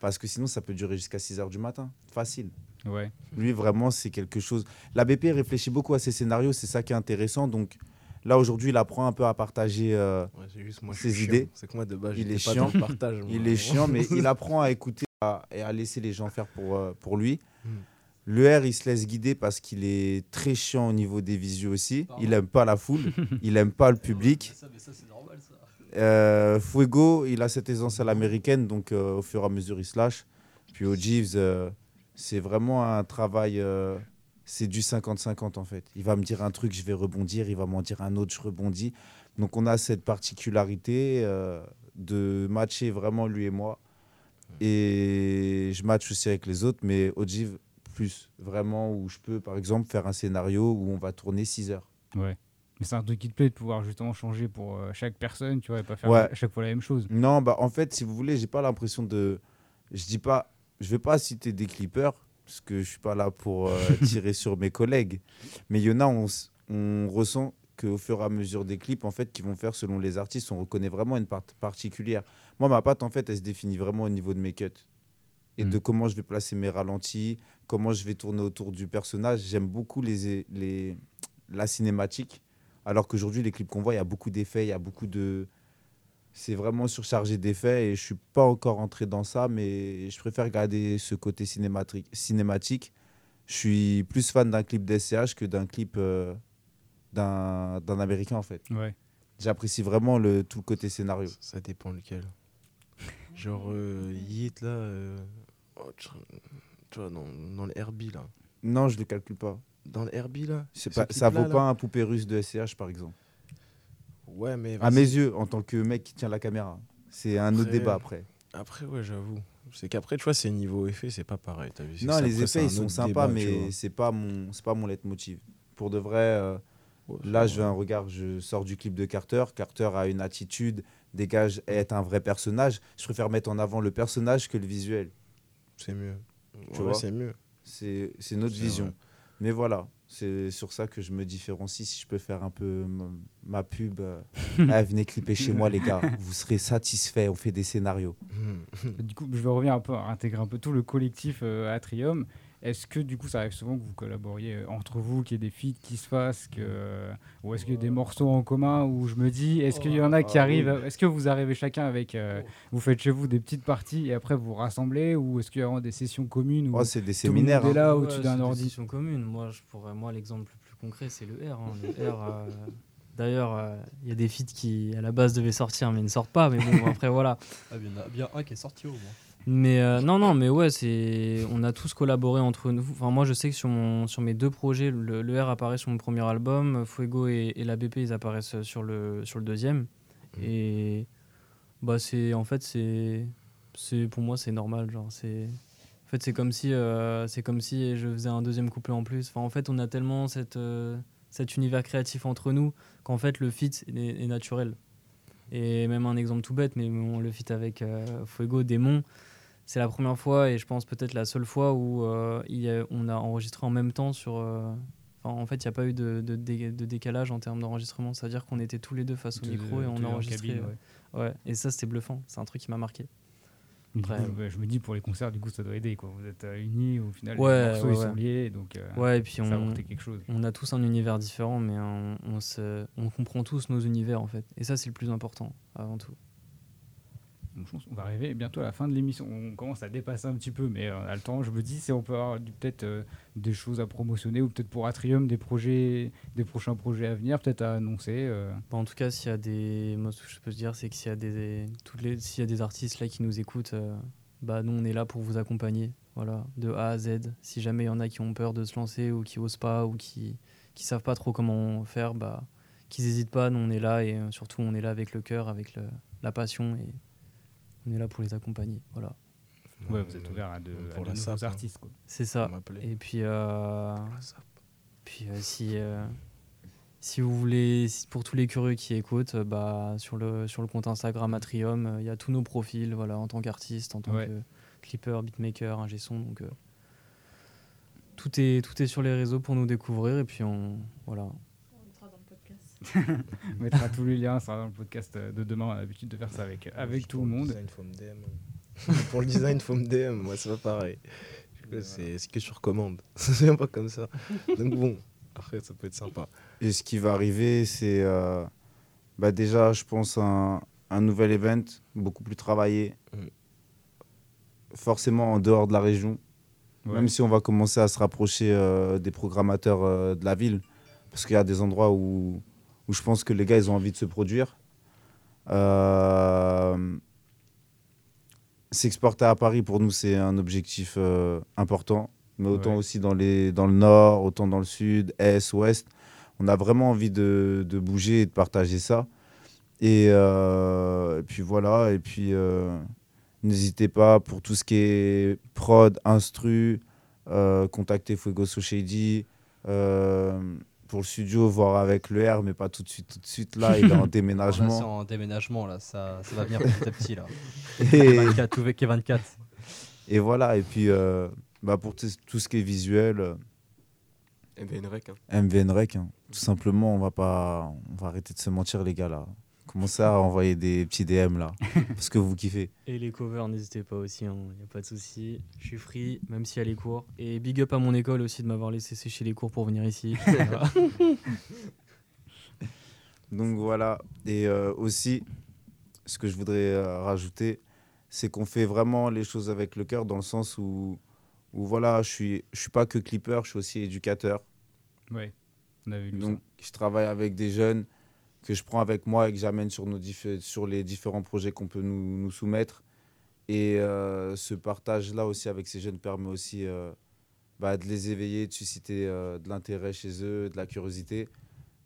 parce que sinon ça peut durer jusqu'à 6 heures du matin. Facile. Ouais. Lui, vraiment, c'est quelque chose. La BP réfléchit beaucoup à ses scénarios, c'est ça qui est intéressant. Donc là, aujourd'hui, il apprend un peu à partager euh, Ouais, juste moi, ses idées. C'est que moi, de base, il est pas chiant. dans le partage, moi. il est chiant, mais il apprend à écouter à- et à laisser les gens faire pour, euh, pour lui. Mm. Le R, il se laisse guider parce qu'il est très chiant au niveau des visuels aussi. Il aime pas la foule, il aime pas le public. Euh, Fuego, il a cette aisance à l'américaine, donc euh, au fur et à mesure, il se lâche. Puis au Jeeves, euh, c'est vraiment un travail. c'est du 50-50 en fait. Il va me dire un truc, je vais rebondir. Il va m'en dire un autre, je rebondis. Donc on a cette particularité de matcher vraiment lui et moi. Et je match aussi avec les autres, mais Ojiv plus. Vraiment, où je peux, par exemple, faire un scénario où on va tourner 6 heures. Ouais. Mais c'est un truc qui te plaît de pouvoir justement changer pour euh, chaque personne, tu vois, et pas faire Ouais. à chaque fois la même chose. Non, bah en fait, si vous voulez, j'ai pas l'impression de. Je dis pas. Je vais pas citer des clippers parce que je suis pas là pour euh, tirer sur mes collègues. Mais il y en a, on, on ressent qu'au fur et à mesure des clips, en fait, qui vont faire selon les artistes, on reconnaît vraiment une part particulière. Moi, ma patte, en fait, elle se définit vraiment au niveau de mes cuts et Mm. de comment je vais placer mes ralentis, comment je vais tourner autour du personnage. J'aime beaucoup les, les, la cinématique. Alors qu'aujourd'hui, les clips qu'on voit, il y a beaucoup d'effets, il y a beaucoup de. C'est vraiment surchargé d'effets et je suis pas encore entré dans ça, mais je préfère garder ce côté cinématique. cinématique. Je suis plus fan d'un clip d'SCH que d'un clip euh, d'un d'un américain en fait. Ouais. J'apprécie vraiment le, tout le côté scénario. Ça dépend lequel. Genre euh, Yeet là, euh, oh, tu, tu vois, dans, dans le RB là. Non, je le calcule pas. dans le Herbie là. C'est ce pas, ça vaut pas un poupée russe de SCH, par exemple. Ouais, mais. À vas-y. mes yeux, en tant que mec qui tient la caméra. C'est un autre Après- débat après. Après, ouais, j'avoue. C'est qu'après, tu vois, c'est niveau effet, c'est pas pareil. T'as vu c'est Non, que ça, les après, c'est effets, un ils sont autre sympas, débat, tu vois. mais c'est pas mon, c'est pas mon leitmotiv. Pour de vrai, euh, là, je vais un regard, je sors du clip de Carter. Carter a une attitude, dégage, est un vrai personnage. Je préfère mettre en avant le personnage que le visuel. C'est mieux. Tu Ouais, vois c'est mieux. C'est notre vision. vrai. Mais voilà, c'est sur ça que je me différencie. Si je peux faire un peu ma, ma pub, euh, ah, venez clipper chez moi, les gars. Vous serez satisfaits. On fait des scénarios. Du coup, je vais revenir un peu, à intégrer un peu tout le collectif euh, Atrium. Est-ce que du coup, ça arrive souvent que vous collaboriez euh, entre vous, qu'il y ait des feats qui se fassent, que... ou est-ce qu'il y a des morceaux en commun où je me dis, est-ce qu'il y en a qui Ah, arrivent, est-ce que vous arrivez chacun avec, euh, vous faites chez vous des petites parties et après vous rassemblez, ou est-ce qu'il y a vraiment des sessions communes où Oh, c'est des tout le monde séminaires, est hein. là Ouais, au-dessus c'est d'un des ordi sessions communes. Moi, je pourrais, moi, l'exemple le plus concret, c'est le R. hein. Le R, euh, D'ailleurs, euh, il y a des feats qui, à la base, devaient sortir, mais ne sortent pas. Mais bon, après, voilà. Ah, il y en a bien un qui est sorti au moins. Mais euh, non, non, mais ouais, c'est, on a tous collaboré entre nous. Enfin, moi, je sais que sur, mon, sur mes deux projets, le, le R apparaît sur mon premier album, Fuego et, et la BP, ils apparaissent sur le, sur le deuxième. Et bah, c'est, en fait, c'est, c'est, pour moi, c'est normal. Genre, c'est, en fait, c'est comme si, euh, c'est comme si je faisais un deuxième couplet en plus. Enfin, en fait, on a tellement cette, euh, cet univers créatif entre nous qu'en fait, le fit est, est naturel. Et même un exemple tout bête, mais bon, le feat avec euh, Fuego, Démon, c'est la première fois et je pense peut-être la seule fois où euh, il y a- on a enregistré en même temps sur. euh, en fait, il n'y a pas eu de, de, dé- de décalage en termes d'enregistrement. C'est-à-dire qu'on était tous les deux face au micro et on a en enregistré. cabine, euh, ouais. Et ça, c'était bluffant. C'est un truc qui m'a marqué. Coup, ouais, je me dis pour les concerts, du coup, ça doit aider. Quoi. Vous êtes unis, au final, Ouais, les morceaux ouais, ils sont liés, donc euh, ouais, et puis ça on, a apporté quelque chose. on a tous un univers différent, mais on, on, se, on comprend tous nos univers en fait. Et ça, c'est le plus important avant tout. Donc, je pense va arriver bientôt à la fin de l'émission. On commence à dépasser un petit peu, mais euh, on a le temps. Je me dis si on peut avoir peut-être euh, des choses à promotionner ou peut-être pour Atrium des projets, des prochains projets à venir, peut-être à annoncer. euh. Bah, en tout cas, s'il y a des, moi, ce que je peux dire, c'est que s'il y a des, toutes les, s'il y a des artistes là qui nous écoutent, bah nous on est là pour vous accompagner, voilà, de A à Z. Si jamais il y en a qui ont peur de se lancer ou qui osent pas ou qui, qui savent pas trop comment faire, bah qu'ils hésitent pas. Nous on est là et surtout on est là avec le cœur, avec la passion et on est là pour les accompagner, voilà. Ouais, vous êtes ouvert à de, Pour à de nouveaux hein. artistes. Quoi. C'est ça. Et puis, euh, puis euh, si, euh, si vous voulez, si- pour tous les curieux qui écoutent, bah, sur, le, sur le compte Instagram Atrium, euh, il y a tous nos profils voilà, en tant qu'artiste, en tant Ouais. que clipper, beatmaker, ingé son. Donc, euh, tout, est, tout est sur les réseaux pour nous découvrir. Et puis, on, voilà. On mettra tous les liens, ça sera dans le podcast de demain. On a l'habitude de faire ça avec, avec tout le monde. design, faut me DM. pour le design, faut me DM. Moi, c'est pas pareil. C'est c'est que sur commande. C'est pas comme ça. Donc bon, après, ça peut être sympa. Et ce qui va arriver, c'est euh, bah déjà, je pense, un, un nouvel event, beaucoup plus travaillé. Mm. Forcément en dehors de la région. Ouais. Même si on va commencer à se rapprocher euh, des programmateurs euh, de la ville. Parce qu'il y a des endroits où, où je pense que les gars, ils ont envie de se produire. Euh, S'exporter à Paris, pour nous, c'est un objectif euh, important. Mais autant Ouais. aussi dans, les, dans le nord, autant dans le sud, est, ouest. On a vraiment envie de, de bouger et de partager ça. Et, euh, et puis voilà. Et puis n'hésitez pas pour tout ce qui est prod, instru, contactez Fuego So Shady. Euh, pour le studio, voir avec le R, mais pas tout de suite, tout de suite. Là, il est en Là, c'est déménagement. en déménagement, là, ça, ça va venir petit à petit. Là. Et- 24, tout avec 24. Et voilà, et puis euh, bah pour tout ce qui est visuel, euh, MVN Rec. hein. MVN Rec, hein. tout simplement, on va pas, on va arrêter de se mentir les gars là. Commencez à envoyer des petits DM là, parce que vous kiffez. Et les covers, n'hésitez pas aussi, il n'y a pas de souci. Je suis free, même s'il y a les cours. Et big up à mon école aussi de m'avoir laissé sécher les cours pour venir ici. Donc voilà, et euh, aussi, ce que je voudrais euh, rajouter, c'est qu'on fait vraiment les choses avec le cœur dans le sens où, où voilà, je suis, je suis pas que clipper, je suis aussi éducateur. Ouais, on avait lu Donc, je travaille avec des jeunes que je prends avec moi et que j'amène sur, sur les différents projets qu'on peut nous, nous soumettre. Et euh, ce partage-là aussi avec ces jeunes permet aussi euh, bah, de les éveiller, de susciter euh, de l'intérêt chez eux, de la curiosité.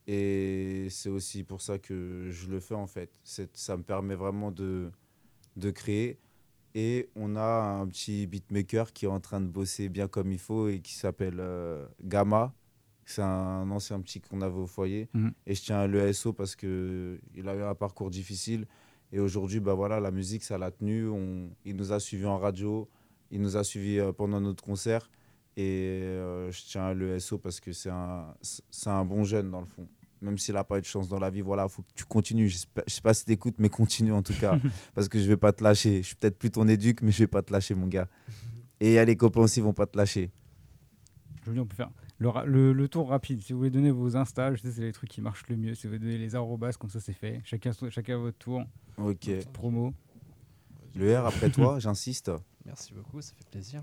Et c'est aussi pour ça que je le fais en fait. Ça me permet vraiment de, de créer. Et on a un petit beatmaker qui est en train de bosser bien comme il faut et qui s'appelle Gamma. C'est un ancien petit qu'on avait au foyer. Mhm. Et je tiens à l'ESO parce qu'il a eu un parcours difficile. Et aujourd'hui, bah voilà, la musique, ça l'a tenu. On, il nous a suivis en radio. Il nous a suivis euh, pendant notre concert. Et euh, je tiens à l'ESO parce que c'est un, c'est un bon jeune dans le fond. Même s'il n'a pas eu de chance dans la vie, voilà, faut que tu continues. Je ne sais pas si tu écoutes, mais continue en tout cas. parce que je vais pas te lâcher. Je suis peut-être plus ton éduc, mais je vais pas te lâcher, mon gars. Et il y a les copains aussi, ils vont pas te lâcher. Je veux dire, on peut faire le, ra- le- le tour rapide. Si vous voulez donner vos Insta, je sais, c'est les trucs qui marchent le mieux. Si vous voulez donner les arrobas, comme ça, c'est fait. Chacun, chacun à votre tour. Ok. Promo. Le R après toi, j'insiste. Merci beaucoup, ça fait plaisir.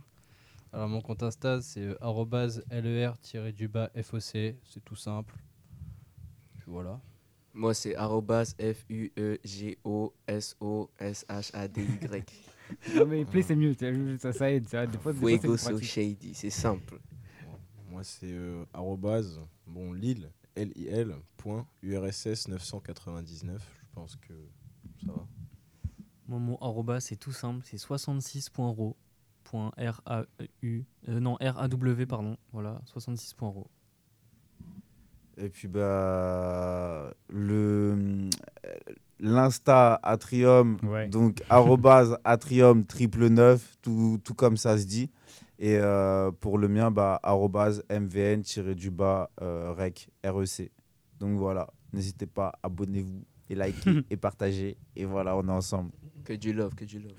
Alors mon compte Insta c'est euh, arrobase ler-du-bas FOC, c'est tout simple. Puis voilà. Moi, c'est arrobas F-U-E-G-O-S-O-S-H-A-D-Y. Non, mais play, c'est mieux. Ça, ça aide. ça, Des fois, Fuego so pratique. shady, c'est simple. Moi, c'est euh, arrobase, bon, Lille, L-I-L, point, URSS 999. Je pense que ça va. Moi, mon arroba, c'est tout simple, c'est 66.ro. point R-A-U, euh, non, R-A-W, pardon, voilà, 66.ro. Et puis bah le l'insta Atrium, donc arrobase Atrium triple neuf, tout, tout comme ça se dit. Et euh, pour le mien, bah arrobase MVN tiré du bas euh, rec REC. Donc voilà, n'hésitez pas, abonnez-vous et likez et partagez. Et voilà, on est ensemble. Que du love, que du love.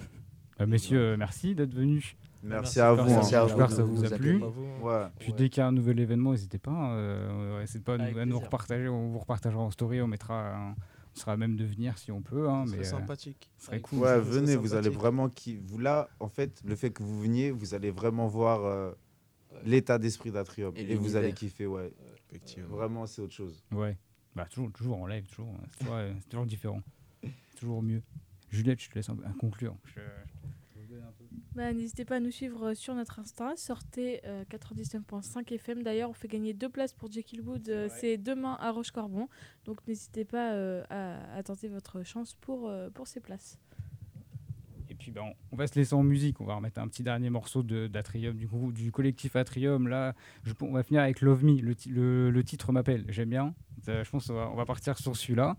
Euh, messieurs, euh, merci d'être venus. Merci à vous, J'espère hein. que ça- Merci à j'espère vous que ça vous a plu. Ouais. Puis Ouais. dès qu'il y a un nouvel événement, n'hésitez pas. hein, euh, n'hésitez pas à nous, à nous repartager. On vous repartagera en story. On mettra. un- on sera même de venir si on peut. Hein, Ce mais, euh, sympathique. ce serait cool. Ouais, venez, vous allez vraiment qui vous là en fait, le fait que vous veniez, vous allez vraiment voir euh, l'état d'esprit d'Atrium Et et, vous allez kiffer, ouais. Effectivement. Vraiment, c'est autre chose. Ouais. Bah, toujours, toujours en live, toujours. C'est toujours, différent. Toujours mieux. Juliette, je te laisse un, un conclure. Je- Bah, N'hésitez pas à nous suivre euh, sur notre Insta. Sortez euh, 99.5 FM. D'ailleurs, on fait gagner deux places pour Jekyll Wood. euh, C'est demain à Roche-Corbon. Donc n'hésitez pas euh, à, à tenter votre chance pour, euh, pour ces places. Et puis ben, on, va se laisser en musique. On va remettre un petit dernier morceau de- d'Atrium, du, groupe- du collectif Atrium. Là, je, on va finir avec Love Me. Le, le- le titre m'appelle. J'aime bien. Euh, je pense qu'on va, on va partir sur celui-là.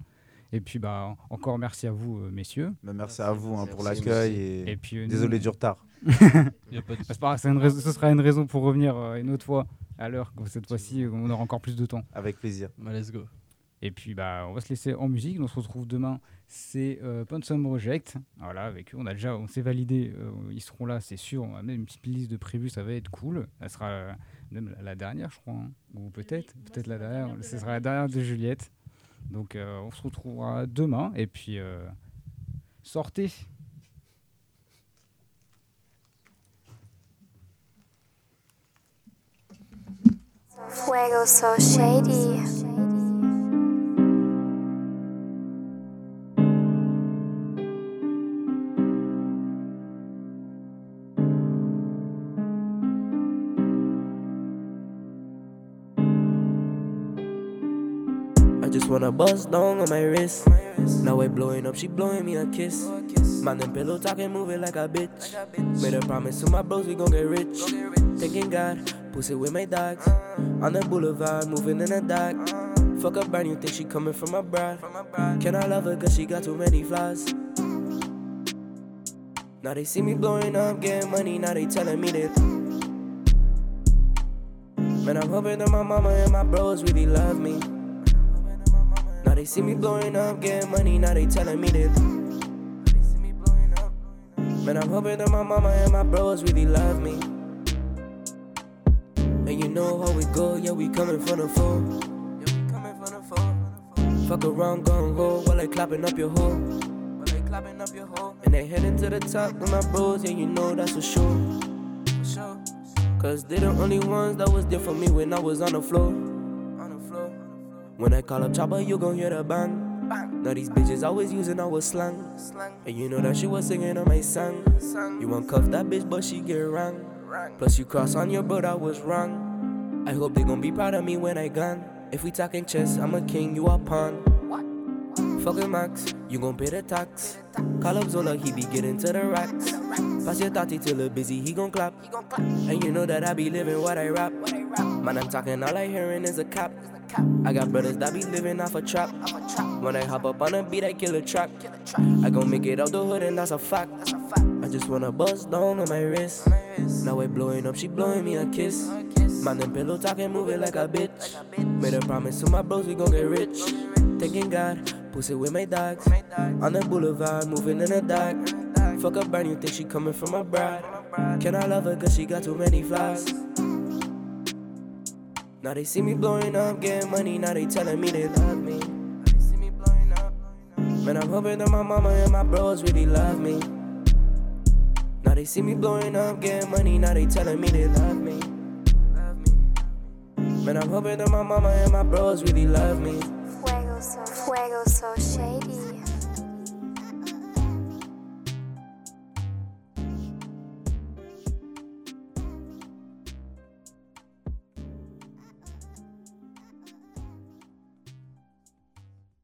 Et puis bah, encore merci à vous, euh, messieurs. Bah, merci à vous hein, pour l'accueil et, Et puis, euh, désolé nous- du retard. Bah, ce sera une raison pour revenir euh, une autre fois à l'heure. Cette fois-ci, on aura encore plus de temps. Avec plaisir. Bah, let's go. Et puis bah, on va se laisser en musique. On se retrouve demain. C'est euh, Ponsum Project. Voilà, avec eux, on a déjà, on s'est validé. euh, ils seront là, c'est sûr. On a même une petite liste de prévus. Ça va être cool. Ça sera euh, même la- la dernière, je crois, hein. ou peut-être, peut-être la dernière. Ce sera la dernière de Juliette. Donc euh, on se retrouvera demain. Et puis euh, sortez. Fuego so shady. Just wanna bust down on my wrist. Now we blowing up, she blowing me a kiss. Man, them pillow talking, moving like a bitch. Made a promise to my bros, we gon' get rich. Thanking God, pussy with my dogs. On the boulevard, moving in the dark. Fuck a brand, new think she coming from abroad? Can I love her cause she got too many flaws? Now they see me blowing up, getting money, now they telling me that. Man, I'm hoping that my mama and my bros really love me. They see me blowing up, getting money, now they telling me that. Man, I'm hoping that my mama and my bros really love me. And you know how we go, yeah, we coming from the phone. Fuck around, gon' go while they clapping up your hole. And they heading to the top with my bros, yeah, you know that's for sure. Cause they the only ones that was there for me when I was on the floor. When I call up Chopper, you gon' hear the bang. Now these bitches always using our slang. And you know that she was singing on my song. You want cuff that bitch, but she get wrong. Plus you cross on your bro, I was wrong. I hope they gon' be proud of me when I gone. If we talking chess, I'm a king, you a pawn. Fucking Max, you gon' pay the tax. Call up Zola, he be getting to the racks. Pass your thoughty till it busy, he gon' clap. clap. And you know that I be living what I rap. Man, I'm talking, all I hearing is a cap. I got brothers that be living off a trap. When I hop up on a beat, I kill a trap. I gon' make it out the hood, and that's a fact. I just wanna bust down on my wrist. Now I blowing up, she blowing me a kiss. Man, them pillow talking, moving like a bitch. Made a promise to my bros, we gon' get rich. Thanking God, pussy with my dogs. On the boulevard, moving in the dark. Fuck a brand, you think she coming from abroad. Can I love her cause she got too many flaws? Now they see me blowing up, getting money, now they telling me they love me. Man, I'm hoping that my mama and my bros really love me. Now they see me blowing up, getting money, now they telling me they love me. Man, I'm hoping that my mama and my bros really love me. Fuego so, fuego so.